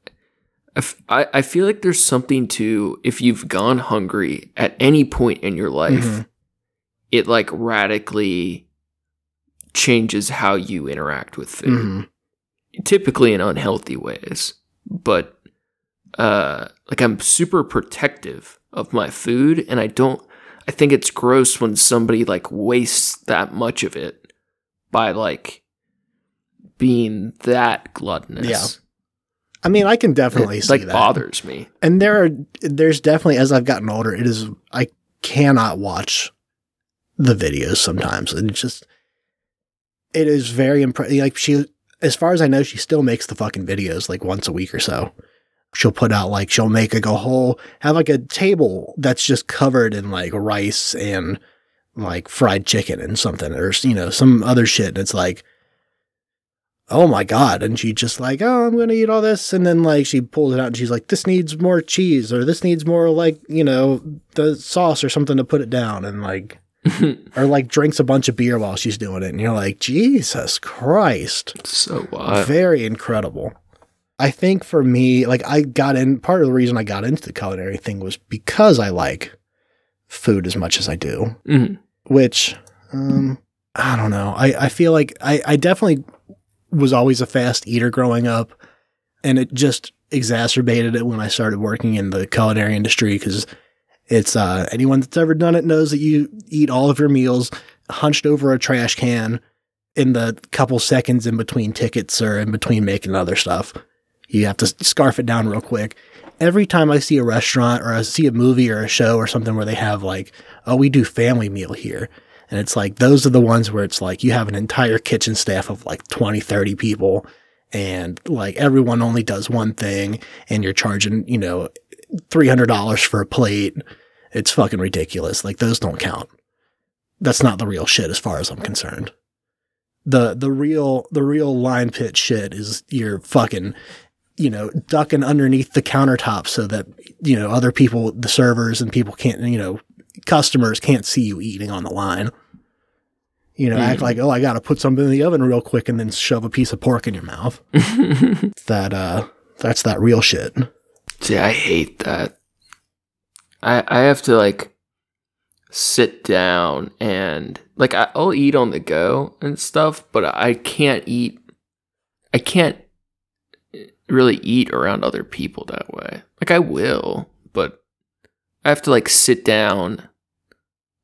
I f- I, feel like there's something to if you've gone hungry at any point in your life, Mhm. it like radically changes how you interact with food Mhm. typically in unhealthy ways but uh like i'm super protective of my food and i don't i think it's gross when somebody like wastes that much of it by like being that gluttonous Yeah. I mean, I can definitely it see like that. bothers me And there are there's definitely as I've gotten older, it is I cannot watch the videos sometimes. And it's just it is very impressive. Like she as far as I know, she still makes the fucking videos like once a week or so. She'll put out like she'll make like a whole have like a table that's just covered in like rice and like fried chicken and something or you know some other shit. And it's like oh my god. And she just like oh i'm gonna eat all this. And then like she pulls it out and she's like this needs more cheese or this needs more like you know the sauce or something to put it down. And like or like drinks a bunch of beer while she's doing it. And you're like jesus christ. So wild very incredible i think for me like i got in part of the reason i got into the culinary thing was because i like food as much as i do Mhm. which um I don't know. I, I feel like I, I definitely was always a fast eater growing up and it just exacerbated it when I started working in the culinary industry because it's uh anyone that's ever done it knows that you eat all of your meals hunched over a trash can in the couple seconds in between tickets or in between making other stuff. You have to scarf it down real quick. Every time I see a restaurant or I see a movie or a show or something where they have like, oh, we do family meal here. And it's like, those are the ones where it's like you have an entire kitchen staff of like 20, 30 people and like everyone only does one thing and you're charging, you know, $300 for a plate. It's fucking ridiculous. Like those don't count. That's not the real shit as far as I'm concerned. The the real the real line pit shit is you're fucking you know ducking underneath the countertop so that you know other people the servers and people can't you know customers can't see you eating on the line. You know, act Mm. like, oh, I got to put something in the oven real quick and then shove a piece of pork in your mouth. that uh that's that real shit. See, I hate that. I I have to like sit down and like I'll eat on the go and stuff, but I can't eat. I can't really eat around other people that way. Like I will, but I have to like sit down,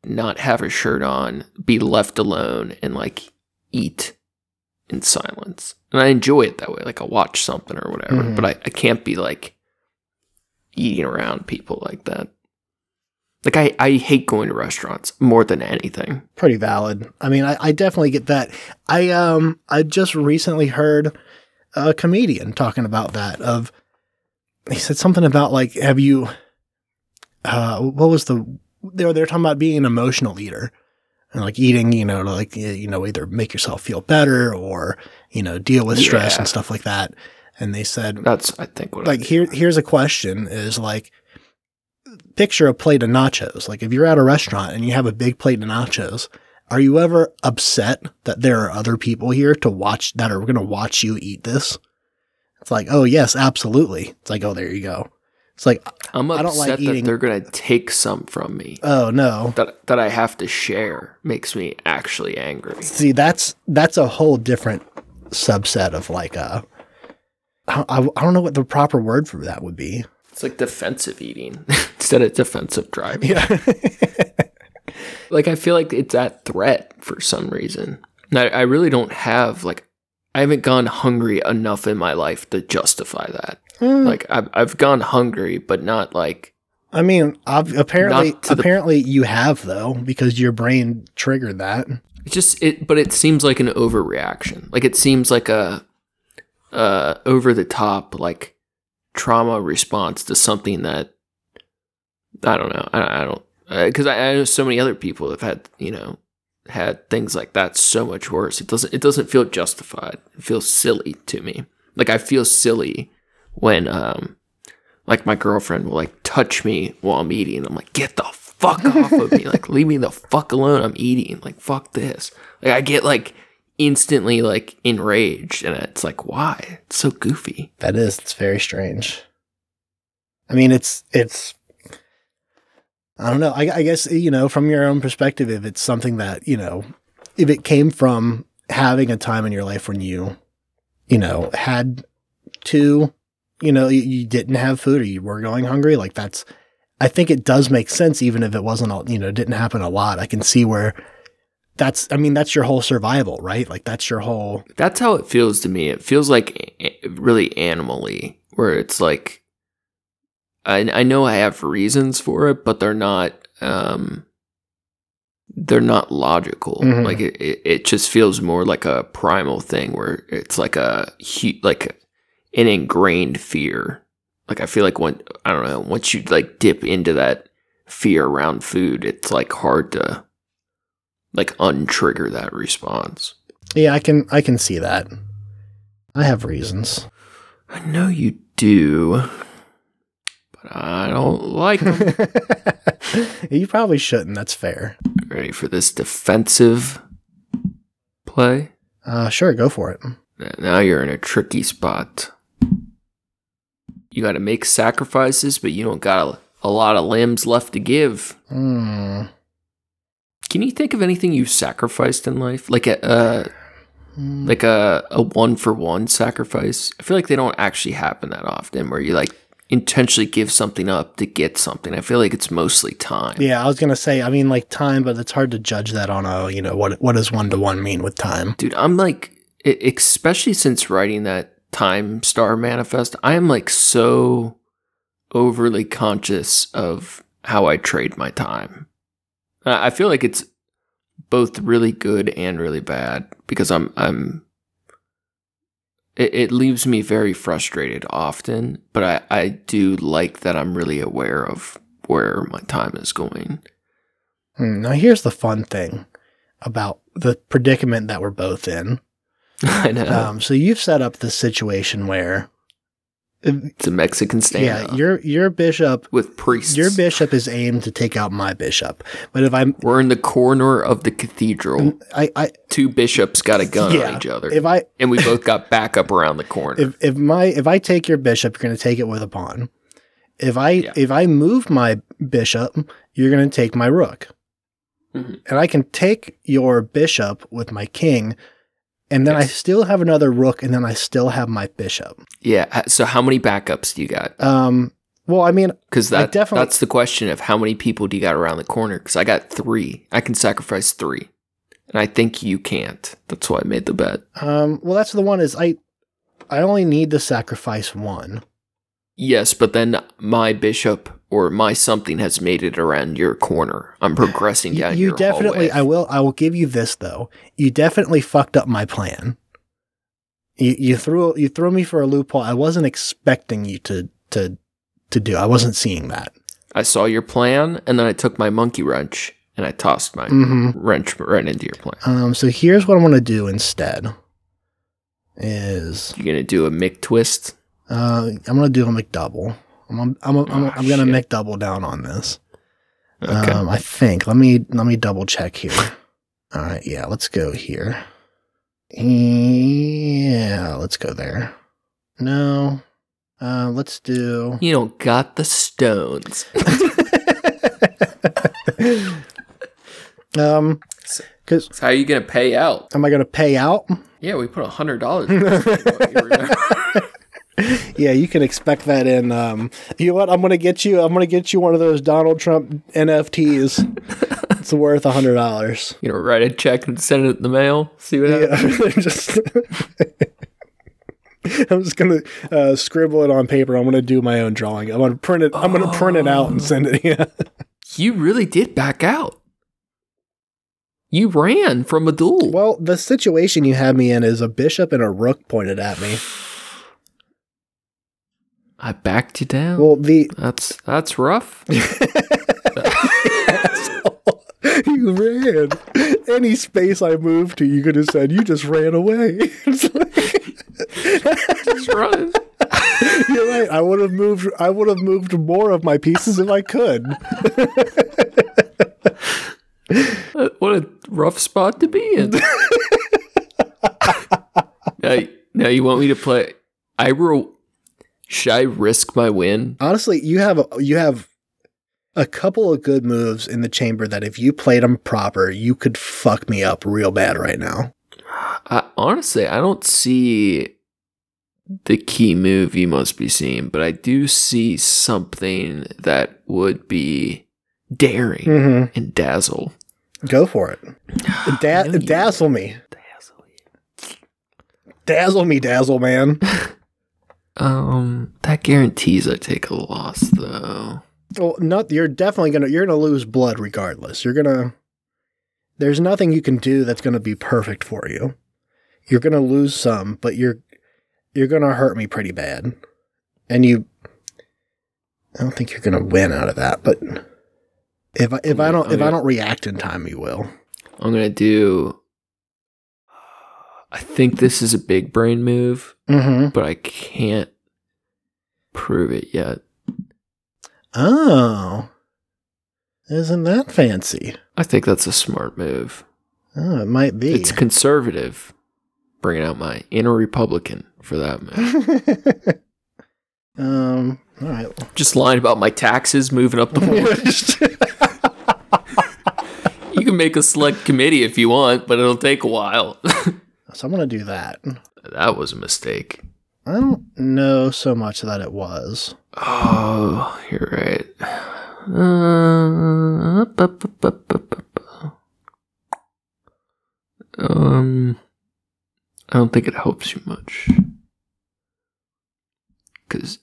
not have a shirt on, be left alone, and like eat in silence. And I enjoy it that way. Like I'll watch something or whatever, Mhm. but I, I can't be like eating around people like that. Like I, I hate going to restaurants more than anything. Pretty valid. I mean, I, I definitely get that. I um I just recently heard a comedian talking about that of he said something about like have you uh what was the they were they were talking about being an emotional eater and like eating you know to like you know either make yourself feel better or you know deal with stress Yeah. and stuff like that. And they said That's I think what I like here here's a question is like picture a plate of nachos. Like if you're at a restaurant and you have a big plate of nachos are you ever upset that there are other people here to watch that are going to watch you eat this it's like oh yes absolutely it's like oh there you go it's like I'm I upset don't like that eating- they're gonna take some from me. oh no That that I have to share makes me actually angry. see that's that's a whole different subset of like uh I, I I don't know what the proper word for that would be It's like defensive eating instead of defensive driving. yeah Like I feel like it's that threat for some reason. And I, I really don't have like I haven't gone hungry enough in my life to justify that. Hmm. Like I've I've gone hungry, but not like I mean, apparently, to the- apparently you have though, because your brain triggered that. It just it, but it seems like an overreaction. Like it seems like a uh over the top like trauma response to something that I don't know. I, I don't because I, I know so many other people have had you know had things like that so much worse. It doesn't it doesn't feel justified. It feels silly to me. Like I feel silly when um like my girlfriend will like touch me while I'm eating. I'm like, get the fuck off of me. Like leave me the fuck alone. I'm eating. Like fuck this. Like I get like instantly like enraged and it's like why? It's so goofy. That is, it's very strange. I mean, it's it's. I don't know. I, I guess you know from your own perspective, if it's something that you know, if it came from having a time in your life when you, you know, had to, you know, you, you didn't have food or you were going hungry, like that's. I think it does make sense, even if it wasn't, all, you know, didn't happen a lot. I can see where that's i mean that's your whole survival right like that's your whole That's how it feels to me. It feels like eh, eh, really animally, where it's like, I I know I have reasons for it, but they're not um, they're not logical. Mhm. Like it, it, it just feels more like a primal thing, where it's like a like an ingrained fear. Like I feel like when I don't know once you like dip into that fear around food, it's like hard to like untrigger that response. yeah i can i can see that i have reasons I know you do, I don't like them. you probably shouldn't that's fair Ready for this defensive play? uh sure go for it Now you're in a tricky spot. You got to make sacrifices, but you don't got a, a lot of limbs left to give. Hmm. Can you think of anything you've sacrificed in life, like a uh, Hmm. like a a one for one sacrifice? I feel like they don't actually happen that often, where you like intentionally give something up to get something. I feel like it's mostly time. yeah i was gonna say i mean like time but it's hard to judge that on a you know what what does one to one mean with time Dude, I'm like, especially since writing that Time Star manifest, I am like so overly conscious of how I trade my time. I I feel like it's both really good and really bad because I'm I'm. It, it leaves me very frustrated often, but I I do like that I'm really aware of where my time is going. Hmm, now here's the fun thing about the predicament that we're both in I know um so you've set up this situation where it's a Mexican yeah your your bishop with priests. your bishop is aimed to take out my bishop but if i'm We're in the corner of the cathedral. i i Two bishops got a gun Yeah, on each other, if i and we both got backup around the corner. if if my if I take your bishop, you're going to take it with a pawn. If I Yeah. if I move my bishop, you're going to take my rook, Mhm. and I can take your bishop with my king, and then I still have another rook, and then I still have my bishop. yeah. So how many backups do you got? Um. Well, I mean, Because that definitely- that's the question of how many people do you got around the corner? Because I got three. I can sacrifice three, and I think you can't. That's why I made the bet. um. Well, that's the one is I. I only need to sacrifice one. Yes, but then my bishop or my something has made it around your corner. I'm progressing You, down. you your definitely. hallway. I will. I will give you this though. You definitely fucked up my plan. You you threw you threw me for a loophole. I wasn't expecting you to to to do. I wasn't seeing that. I saw your plan, and then I took my monkey wrench and I tossed my hmm wrench right into your plan. Um. So here's what I'm gonna do instead. Is You're gonna do a Mick twist. uh I'm gonna do a McDouble. I'm I'm I'm, I'm, Ah, I'm gonna shit. double down on this. Okay. Um, I think. Let me let me double check here. All right, yeah, let's go here. Yeah, let's go there. No. Uh, let's do. you don't got the stones. um, because So how are you gonna pay out? am I gonna pay out? Yeah, we put a hundred dollars. Yeah, you can expect that in. Um, you know what? I'm gonna get you. I'm gonna get you one of those Donald Trump NFTs. it's worth a hundred dollars. you know, write a check and send it in the mail. See what happens. Yeah, just. I'm just gonna uh, scribble it on paper. I'm gonna do my own drawing. I'm gonna print it. I'm gonna print it out and send it. Yeah. You really did back out. You ran from a duel. Well, the situation you have me in is a bishop and a rook pointed at me. I backed you down. Well, the that's that's rough. you ran. Any space I moved to, you could have said, you just ran away. Like- Just run. You're right. I would have moved. I would have moved more of my pieces if I could. Uh, what a rough spot to be in. now, now you want me to play? I will. Should I risk my win? Honestly, you have a, you have a couple of good moves in the chamber that if you played them proper, you could fuck me up real bad right now. I, honestly, I don't see the key move you must be seeing, but I do see something that would be daring Mm-hmm. and dazzle. Go for it. Da- dazzle me, Dazzle. dazzle me, dazzle man. Um, that guarantees I take a loss, though. Well, not you're definitely gonna you're gonna lose blood regardless. You're gonna there's nothing you can do that's gonna be perfect for you. You're gonna lose some, but you're you're gonna hurt me pretty bad. And you I don't think you're gonna win out of that, but if I if I don't if I don't react in time you will. I'm gonna do. I think this is a big brain move, Mm-hmm. but I can't prove it yet. Oh. Isn't that fancy? I think that's a smart move. Oh, it might be. It's conservative, bringing out my inner Republican for that move. um all right. Just lying about my taxes moving up the board. you can make a select committee if you want, but it'll take a while. so I'm gonna do that. That was a mistake. I don't know so much that it was. Oh, you're right. Uh, bu- bu- bu- Um, I don't think it helps you much. Cause,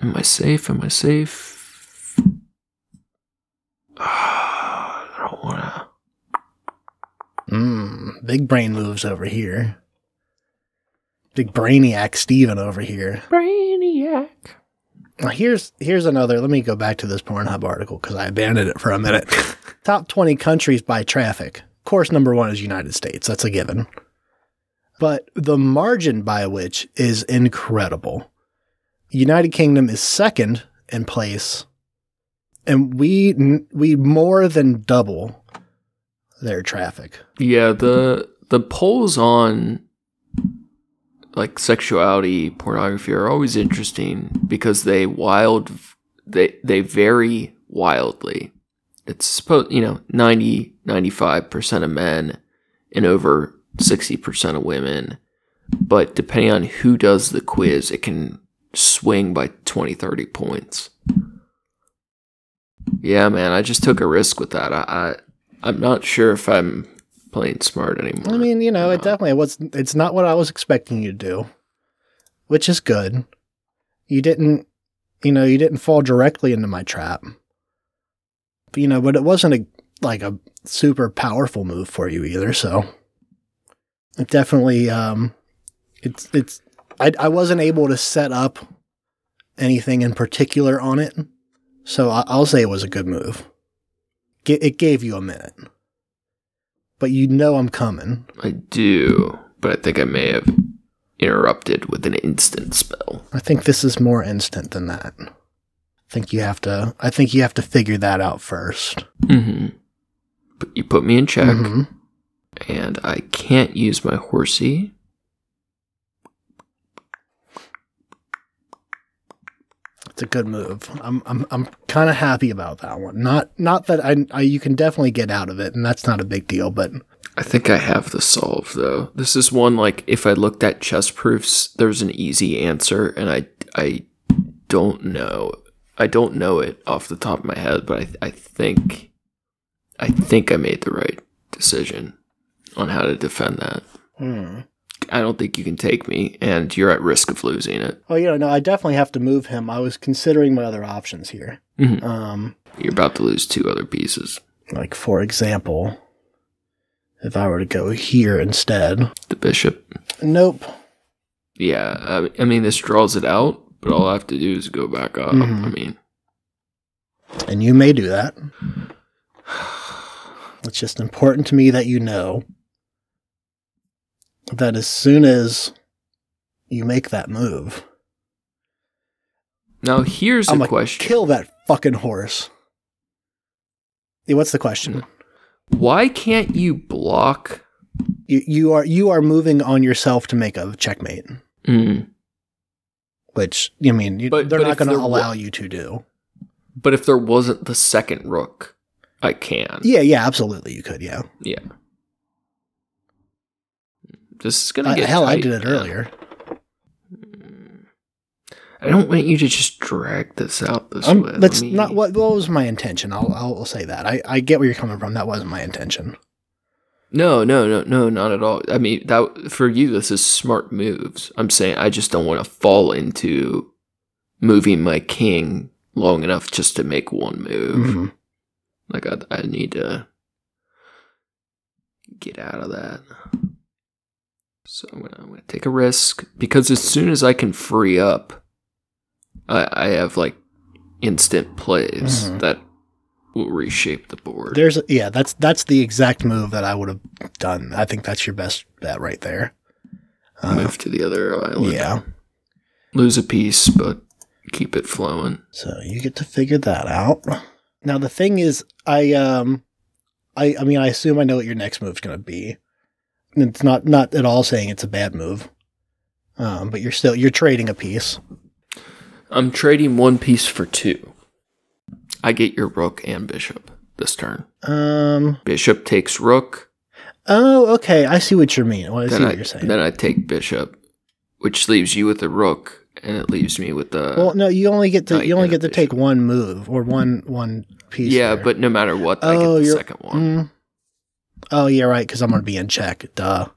am I safe? Am I safe? I don't wanna. Mm, big brain moves over here. Big brainiac Steven over here. Brainiac. Now here's here's another. Let me go back to this Pornhub article because I abandoned it for a minute. Top 20 countries by traffic. Of course, number one is United States. That's a given. But the margin by which is incredible. United Kingdom is second in place, and we we more than double their traffic. Yeah, the the polls on like sexuality, pornography are always interesting because they wild they they vary wildly. It's supposed, you know, 90 95% of men and over 60% of women. But depending on who does the quiz, it can swing by 20 30 points. Yeah, man, I just took a risk with that. I, I I'm not sure if I'm playing smart anymore. I mean, you know, it definitely was. It's not what I was expecting you to do, which is good. You didn't, you know, you didn't fall directly into my trap. But, you know, but it wasn't a like a super powerful move for you either. So it definitely, um, it's it's. I I wasn't able to set up anything in particular on it, so I, I'll say it was a good move. It gave you a minute but you know I'm coming. I do, but I think I may have interrupted with an instant spell. I think this is more instant than that. I think you have to. I think you have to figure that out 1st Mm-hmm. But you put me in check, Mhm. and I can't use my horsey. It's a good move. I'm I'm I'm kind of happy about that one. Not not that I, I you can definitely get out of it, and that's not a big deal. But I think I have the solve though. This is one like if I looked at chess proofs, there's an easy answer, and I I don't know. I don't know it off the top of my head, but I I think I think I made the right decision on how to defend that. hmm. I don't think you can take me, and you're at risk of losing it. oh, you know, no, I definitely have to move him. I was considering my other options here. Mhm. Um, You're about to lose two other pieces. like for example, if I were to go here instead, The bishop. nope. Yeah, I, I mean this draws it out, but all I have to do is go back up. Mhm. I mean, And you may do that. It's just important to me that you know that as soon as you make that move, Now here's I'm a question. kill that fucking horse. What's the question? Why can't you block? You, you are you are moving on yourself to make a checkmate, Mm. which I mean you, But- they're but not going to wa- allow you to do. But if there wasn't the second rook, I can. Yeah, yeah, absolutely, you could. Yeah, Yeah. This is gonna Uh, get hell, I did it earlier. I don't want you to just drag this out this Um, way. that's me- not what, what was my intention. I'll, I'll say that. I, I get where you're coming from. That wasn't my intention. No, no, no, no, not at all. I mean, that for you, this is smart moves. I'm saying I just don't want to fall into moving my king long enough just to make one move. Mhm. Like I, I need to get out of that. So I'm gonna, I'm gonna take a risk because as soon as I can free up, I, I have like instant plays Mhm. that will reshape the board. There's yeah, that's that's the exact move that I would have done. I think that's your best bet right there. Uh, Move to the other island. yeah. lose a piece, but keep it flowing. So you get to figure that out. Now the thing is, I um, I I mean, I assume I know what your next move's going to be. It's not not at all saying it's a bad move, um, but you're still you're trading a piece. I'm trading one piece for two. I get your rook and bishop this turn. Um. Bishop takes rook. Oh, okay. I see what you mean. Well, I see what I, you're saying. then I take bishop, which leaves you with the rook, and it leaves me with the. well, no, you only get to you only get to take one move or one one piece. yeah, there. but no matter what, I Oh, get the you're- second one. Mm. Oh, yeah, right. Because I'm going to be in check. Duh.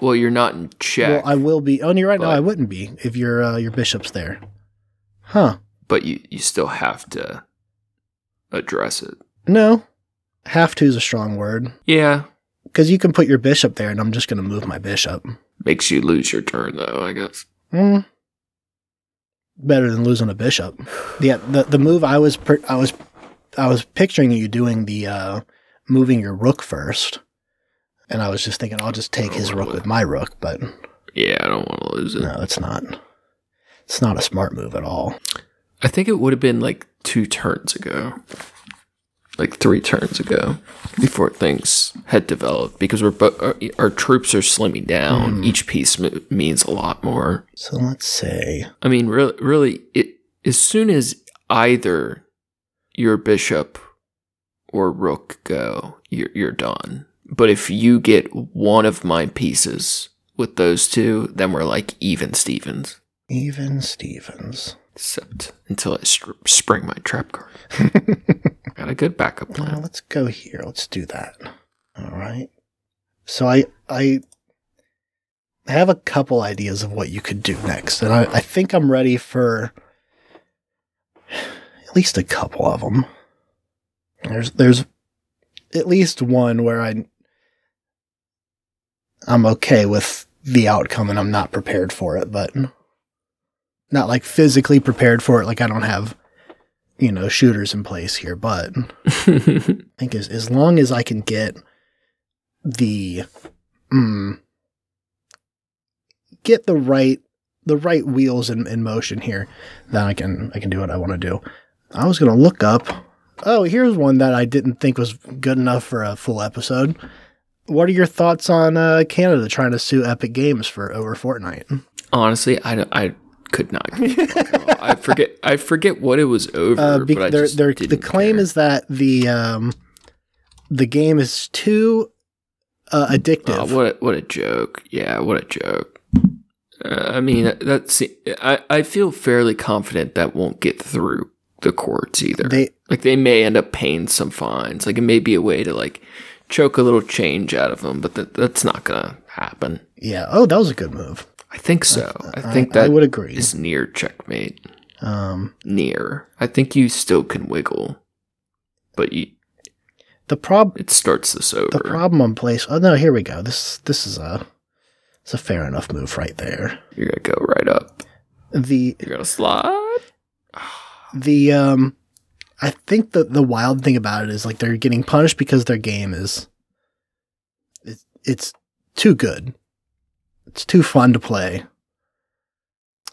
Well, you're not in check, Well, I will be. Oh, and you're right. no, I wouldn't be if your uh, your bishop's there. Huh? but you, you still have to address it. No, have to is a strong word Yeah, because you can put your bishop there, and I'm just going to move my bishop. makes you lose your turn though. I guess. Mm. Better than losing a bishop. Yeah, the the move I was per- I was I was picturing you doing the uh, moving your rook first, and I was just thinking I'll just take his rook with my rook, but Yeah, I don't want to lose it. no, it's not. It's not a smart move at all. I think it would have been like two turns ago, like three turns ago, before things had developed. Because we're bo- our, our troops are slimming down. Mhm. Each piece mo- means a lot more. So let's say I mean, really, really, it as soon as either your bishop or rook go, you're you're done. But if you get one of my pieces with those two, then we're like even Stevens. even Stevens. Except until I str- spring my trap card. Got a good backup plan. Now let's go here. Let's do that. All right. So I I have a couple ideas of what you could do next, and I, I think I'm ready for at least a couple of them. There's there's at least one where I I'm okay with the outcome and I'm not prepared for it, but not like physically prepared for it. Like I don't have you know shooters in place here, but I think as as long as I can get the mm, get the right the right wheels in, in motion here, then I can I can do what I want to do. I was gonna look up. Oh, here's one that I didn't think was good enough for a full episode. What are your thoughts on uh, Canada trying to sue Epic Games for over Fortnite? Honestly, I, I could not. give a fuck at all. I forget. I forget what it was over. Uh, be- but I they're- they're- the claim care. is that the um, the game is too uh, addictive. Oh, what a, what a joke! Yeah, what a joke. Uh, I mean, that's I I feel fairly confident that won't get through the courts either. They like they may end up paying some fines. Like it may be a way to like choke a little change out of them, but that, that's not gonna happen. yeah. Oh, that was a good move. I think so. I think I that would agree. is near checkmate. Um, Near. I think you still can wiggle, but you, the prob it starts this over. the problem on place. Oh no, here we go. This this is a it's a fair enough move right there. You're gonna go right up. The You're gonna slide. The um I think the the wild thing about it is like they're getting punished because their game is it's it's too good. It's too fun to play.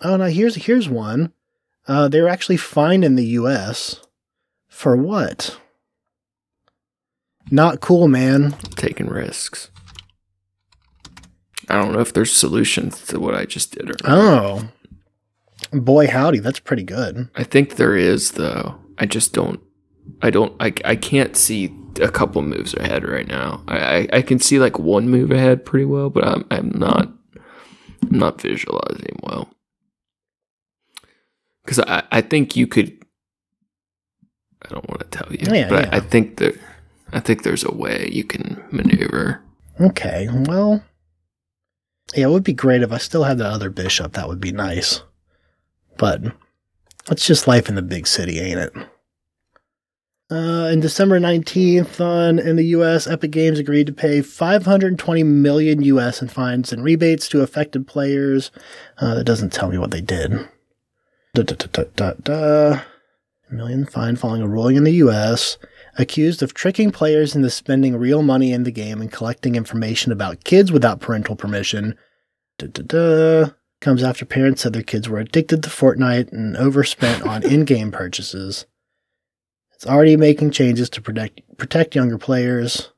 Oh no, here's here's one. Uh, they were actually fined in the U.S. for what? Not cool, man. Taking risks. I don't know if there's solutions to what I just did or not. Oh, boy, howdy, that's pretty good. I think there is though. I just don't. I don't. I, I can't see a couple moves ahead right now. I, I, I can see like one move ahead pretty well, but I'm I'm not I'm not visualizing well. Because I, I think you could. I don't want to tell you, oh, Yeah, but yeah. I, I think that I think there's a way you can maneuver. Okay, well, yeah, it would be great if I still had the other bishop. That would be nice. But it's just life in the big city, ain't it? Uh, in December 19th, on in the U.S., Epic Games agreed to pay 520 million U.S. in fines and rebates to affected players. Uh, that doesn't tell me what they did. Da, da, da, da, da, da. Million fine following a ruling in the U.S accused of tricking players into spending real money in the game and collecting information about kids without parental permission. Da-da-da. Comes after parents said their kids were addicted to Fortnite and overspent on in-game purchases. It's already making changes to protect protect younger players.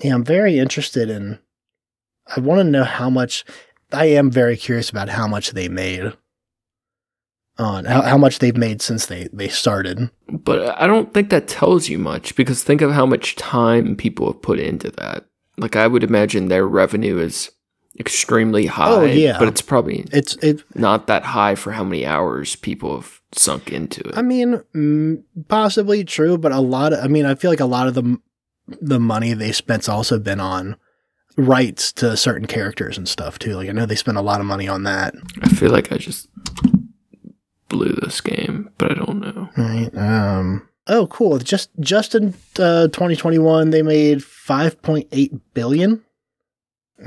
Yeah, I'm very interested in. I want to know how much. I am very curious about how much they made. On how, how much they've made since they they started. But I don't think that tells you much because think of how much time people have put into that. Like I would imagine their revenue is extremely high. Oh, yeah. But it's probably It's it. not that high for how many hours people have sunk into it. I mean, mm, possibly true, but a lot of. I mean, I feel like a lot of the the money they spent's also been on rights to certain characters and stuff too. Like I know they spent a lot of money on that. I feel like I just blew this game, but I don't know. Right. Um. Oh, cool. Just just in uh, 2021, they made 5.8 billion.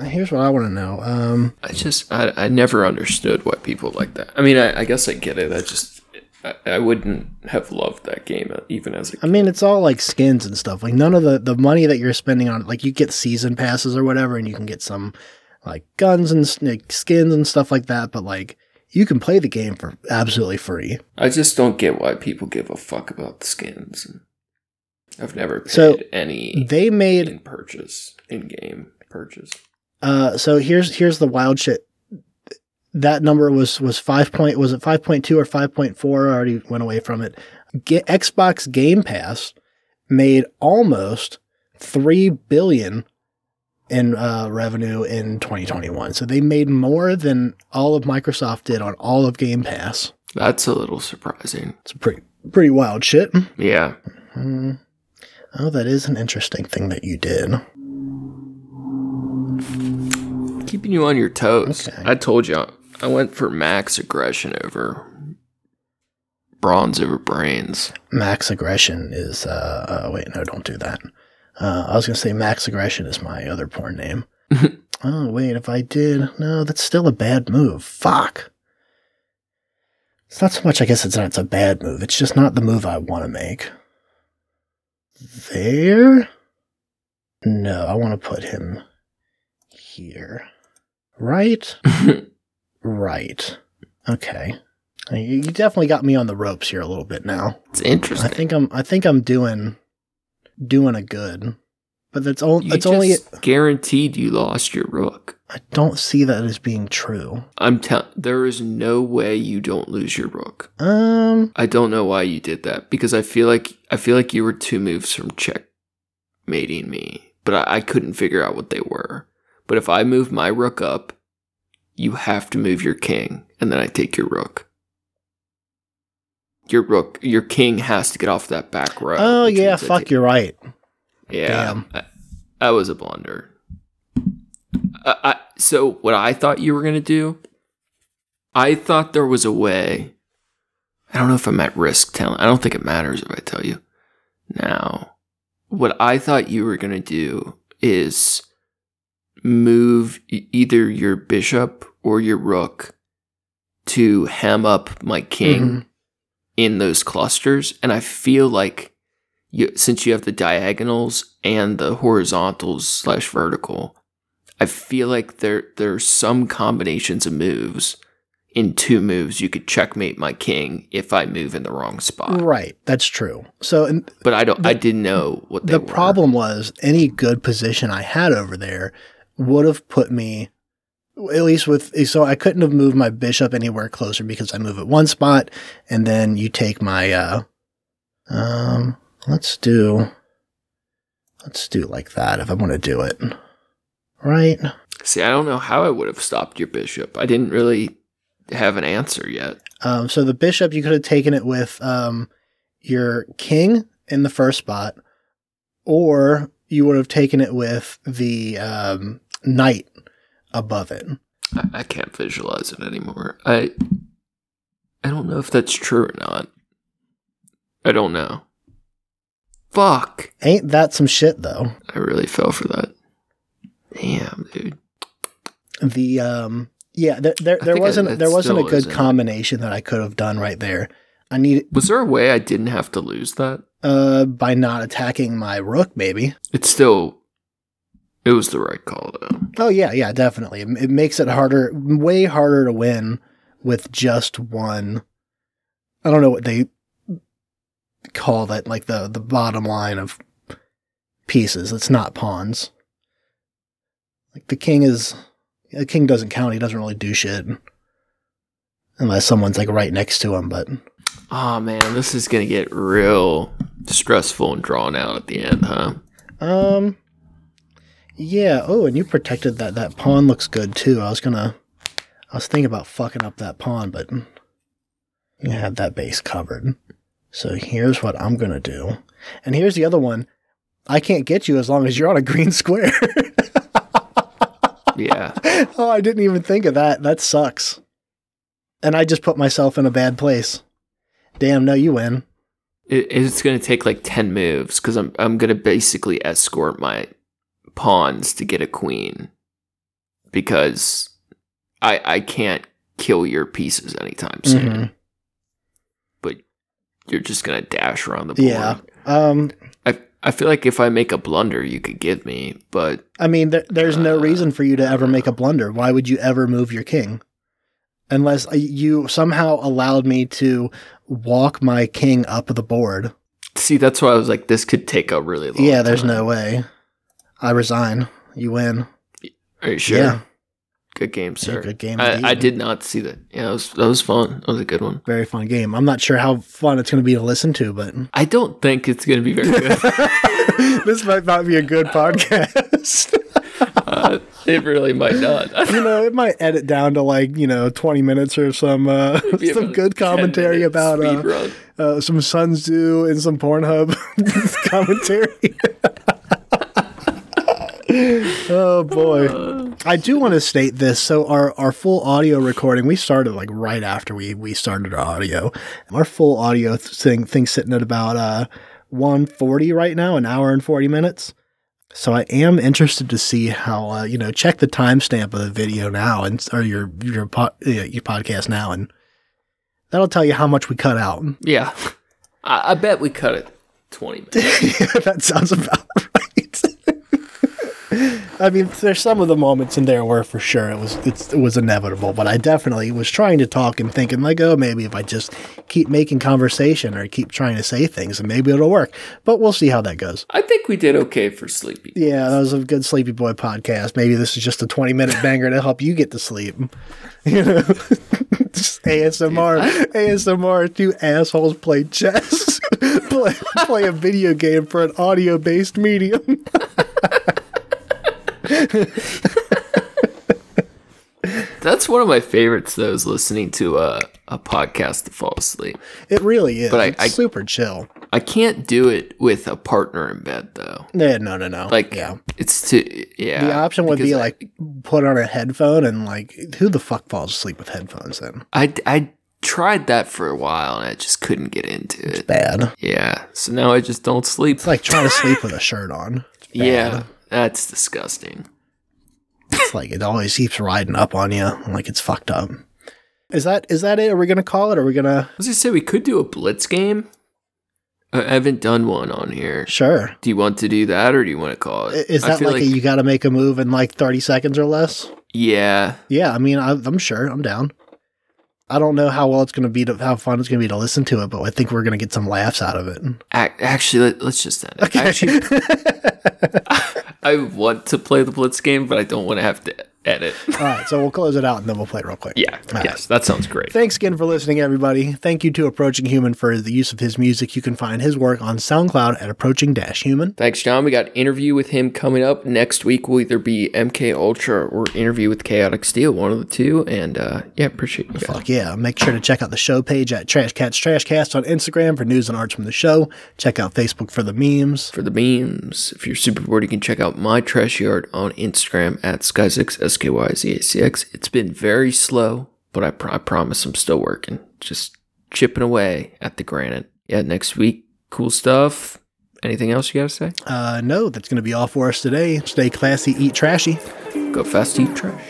Here's what I want to know. Um. I just I, I never understood why people like that. I mean, I, I guess I get it. I just I, I wouldn't have loved that game uh, even as a I mean, it's all like skins and stuff. Like none of the the money that you're spending on, like you get season passes or whatever, and you can get some like guns and like, skins and stuff like that. But like you can play the game for absolutely free. I just don't get why people give a fuck about the skins. I've never paid So, any They made in purchase in game purchase. Uh. So here's here's the wild shit. That number was was five point was it five point two or five point four? I already went away from it. Get Xbox Game Pass made almost three billion in uh, revenue in 2021. So they made more than all of Microsoft did on all of Game Pass. That's a little surprising. It's pretty pretty wild shit. Yeah. Hmm. Oh, that is an interesting thing that you did. Keeping you on your toes. Okay. I told you I went for max aggression over bronze over brains. Max Aggression is uh, uh wait, no, don't do that. Uh, I was gonna say Max Aggression is my other porn name. oh wait, if I did, no, that's still a bad move. Fuck. It's not so much. I guess it's not. It's a bad move. It's just not the move I want to make. There. No, I want to put him here. Right. Right. Okay. You definitely got me on the ropes here a little bit now. It's interesting. I think I'm I think I'm doing doing a good. But that's only You it's only guaranteed you lost your rook. I don't see that as being true. I'm telling there is no way you don't lose your rook. Um I don't know why you did that because I feel like I feel like you were two moves from checkmating me, but I, I couldn't figure out what they were. But if I move my rook up, you have to move your king, and then I take your rook. Your rook, your king has to get off that back row. Oh yeah, fuck take- you're right. Yeah, I- that was a blunder. I, I, so what I thought you were gonna do, I thought there was a way. I don't know if I'm at risk telling. I don't think it matters if I tell you now. What I thought you were gonna do is move either your bishop or your rook to ham up my king, Mhm. in those clusters, and I feel like you, since you have the diagonals and the horizontals slash vertical, I feel like there there's some combinations of moves in two moves you could checkmate my king if I move in the wrong spot. Right, that's true. So and But I don't. I didn't know what they the were. problem was any good position I had over there would have put me at least with so I couldn't have moved my bishop anywhere closer because I move at one spot and then you take my uh um let's do let's do like that if I want to do it. Right? See, I don't know how I would have stopped your bishop. I didn't really have an answer yet. Um so the bishop you could have taken it with um your king in the first spot or you would have taken it with the um knight above it. I, I can't visualize it anymore. I I don't know if that's true or not. I don't know. Fuck. Ain't that some shit though? I really fell for that. Damn, dude. The um yeah, there there, there wasn't that there wasn't a good combination that I could have done right there. I need Was there a way I didn't have to lose that? uh by not attacking my rook maybe. It's still it was the right call though. Oh yeah, yeah, definitely. It, it makes it harder way harder to win with just one I don't know what they call that like the the bottom line of pieces. It's not pawns. Like the king is the king doesn't count. He doesn't really do shit unless someone's like right next to him, but Oh man, this is gonna get real stressful and drawn out at the end, huh? Um. Yeah. Oh, and you protected that. That pawn looks good too. I was gonna. I was thinking about fucking up that pawn, but you had that base covered. So here's what I'm gonna do, and here's the other one. I can't get you as long as you're on a green square. Yeah. oh, I didn't even think of that. That sucks. And I just put myself in a bad place. Damn. No, you win. It, it's gonna take like ten moves because I'm I'm gonna basically escort my pawns to get a queen because I I can't kill your pieces anytime soon. Mhm. But you're just gonna dash around the board. Yeah. Um. I I feel like if I make a blunder, you could give me, but I mean, there, there's no Uh, reason for you to ever make a blunder. Why would you ever move your king? Unless uh, you somehow allowed me to walk my king up the board. see, that's why I was like, this could take a really long. yeah, there's time. no way. I resign. You win. Are you sure? Yeah. Good game, sir. good game I, I did not see that. Yeah, that was that was fun. That was a good one. Very fun game. I'm not sure how fun it's going to be to listen to, but I don't think it's gonna be very good. this might not be a good podcast. uh, it really might not. you know, it might edit down to like, you know, 20 minutes or some uh, some good commentary about uh, uh, some Sun Tzu and some Pornhub commentary. oh boy. I do want to state this. So our, our full audio recording, we started like right after we, we started our audio. Our full audio thing thing sitting at about uh 140 right now, an hour and 40 minutes. So I am interested to see how uh, you know check the timestamp of the video now and or your your po- your podcast now and that'll tell you how much we cut out. Yeah, I, I bet we cut it twenty minutes. that sounds about right. I mean, there's some of the moments in there where for sure it was it's, it was inevitable, but I definitely was trying to talk and thinking like, oh, maybe if I just keep making conversation or keep trying to say things, and maybe it'll work. But we'll see how that goes. I think we did okay for sleepy. Yeah, that was a good Sleepy Boy podcast. Maybe this is just a 20 minute banger to help you get to sleep. You know, just ASMR, ASMR. Two assholes play chess, play, play a video game for an audio based medium. That's one of my favorites. Though is listening to a a podcast to fall asleep. It really is. But I- it's I- super chill. I can't do it with a partner in bed though. Yeah, no, no, no. Like, yeah. it's too yeah. The option would be I- like put on a headphone and like who the fuck falls asleep with headphones then? I I tried that for a while and I just couldn't get into it. Bad. Yeah, so now I just don't sleep. It's like trying to sleep with a shirt on. Yeah, that's disgusting. It's like it always keeps riding up on you. Like it's fucked up. Is that is that it? Are we gonna call it? Are we gonna? I was gonna say we could do a blitz game. I haven't done one on here. Sure. Do you want to do that, or do you want to call it? Is that feel like, a, you got to make a move in like thirty seconds or less? yeah, Yeah, I mean, I, I'm sure. I'm down. I don't know how well it's gonna be to how fun it's gonna be to listen to it, but I think we're gonna get some laughs out of it. Actually, let, us just end it. Actually, I want to play the blitz game, but I don't want to have to edit. All right, so we'll close it out and then we'll play real quick. Yeah. All yes, right. that sounds great. Thanks again for listening, everybody. Thank you to Approaching Human for the use of his music. You can find his work on SoundCloud at Approaching Dash Human. Thanks, John. We got interview with him coming up next week. Will either be MK Ultra or interview with Chaotic Steel, one of the two. And uh, yeah, appreciate you. Fuck yeah! Make sure to check out the show page at Trash Cats Trashcast on Instagram for news and arts from the show. Check out Facebook for the memes. For the memes, if you're super bored, you can check out my trash yard on Instagram at Sky6S. SKYZACX. It's been very slow, but I, pr- I promise I'm still working, just chipping away at the granite. Yeah, next week, cool stuff. Anything else you got to say? Uh, no, that's going to be all for us today. Stay classy, eat trashy. Go fast, eat trash.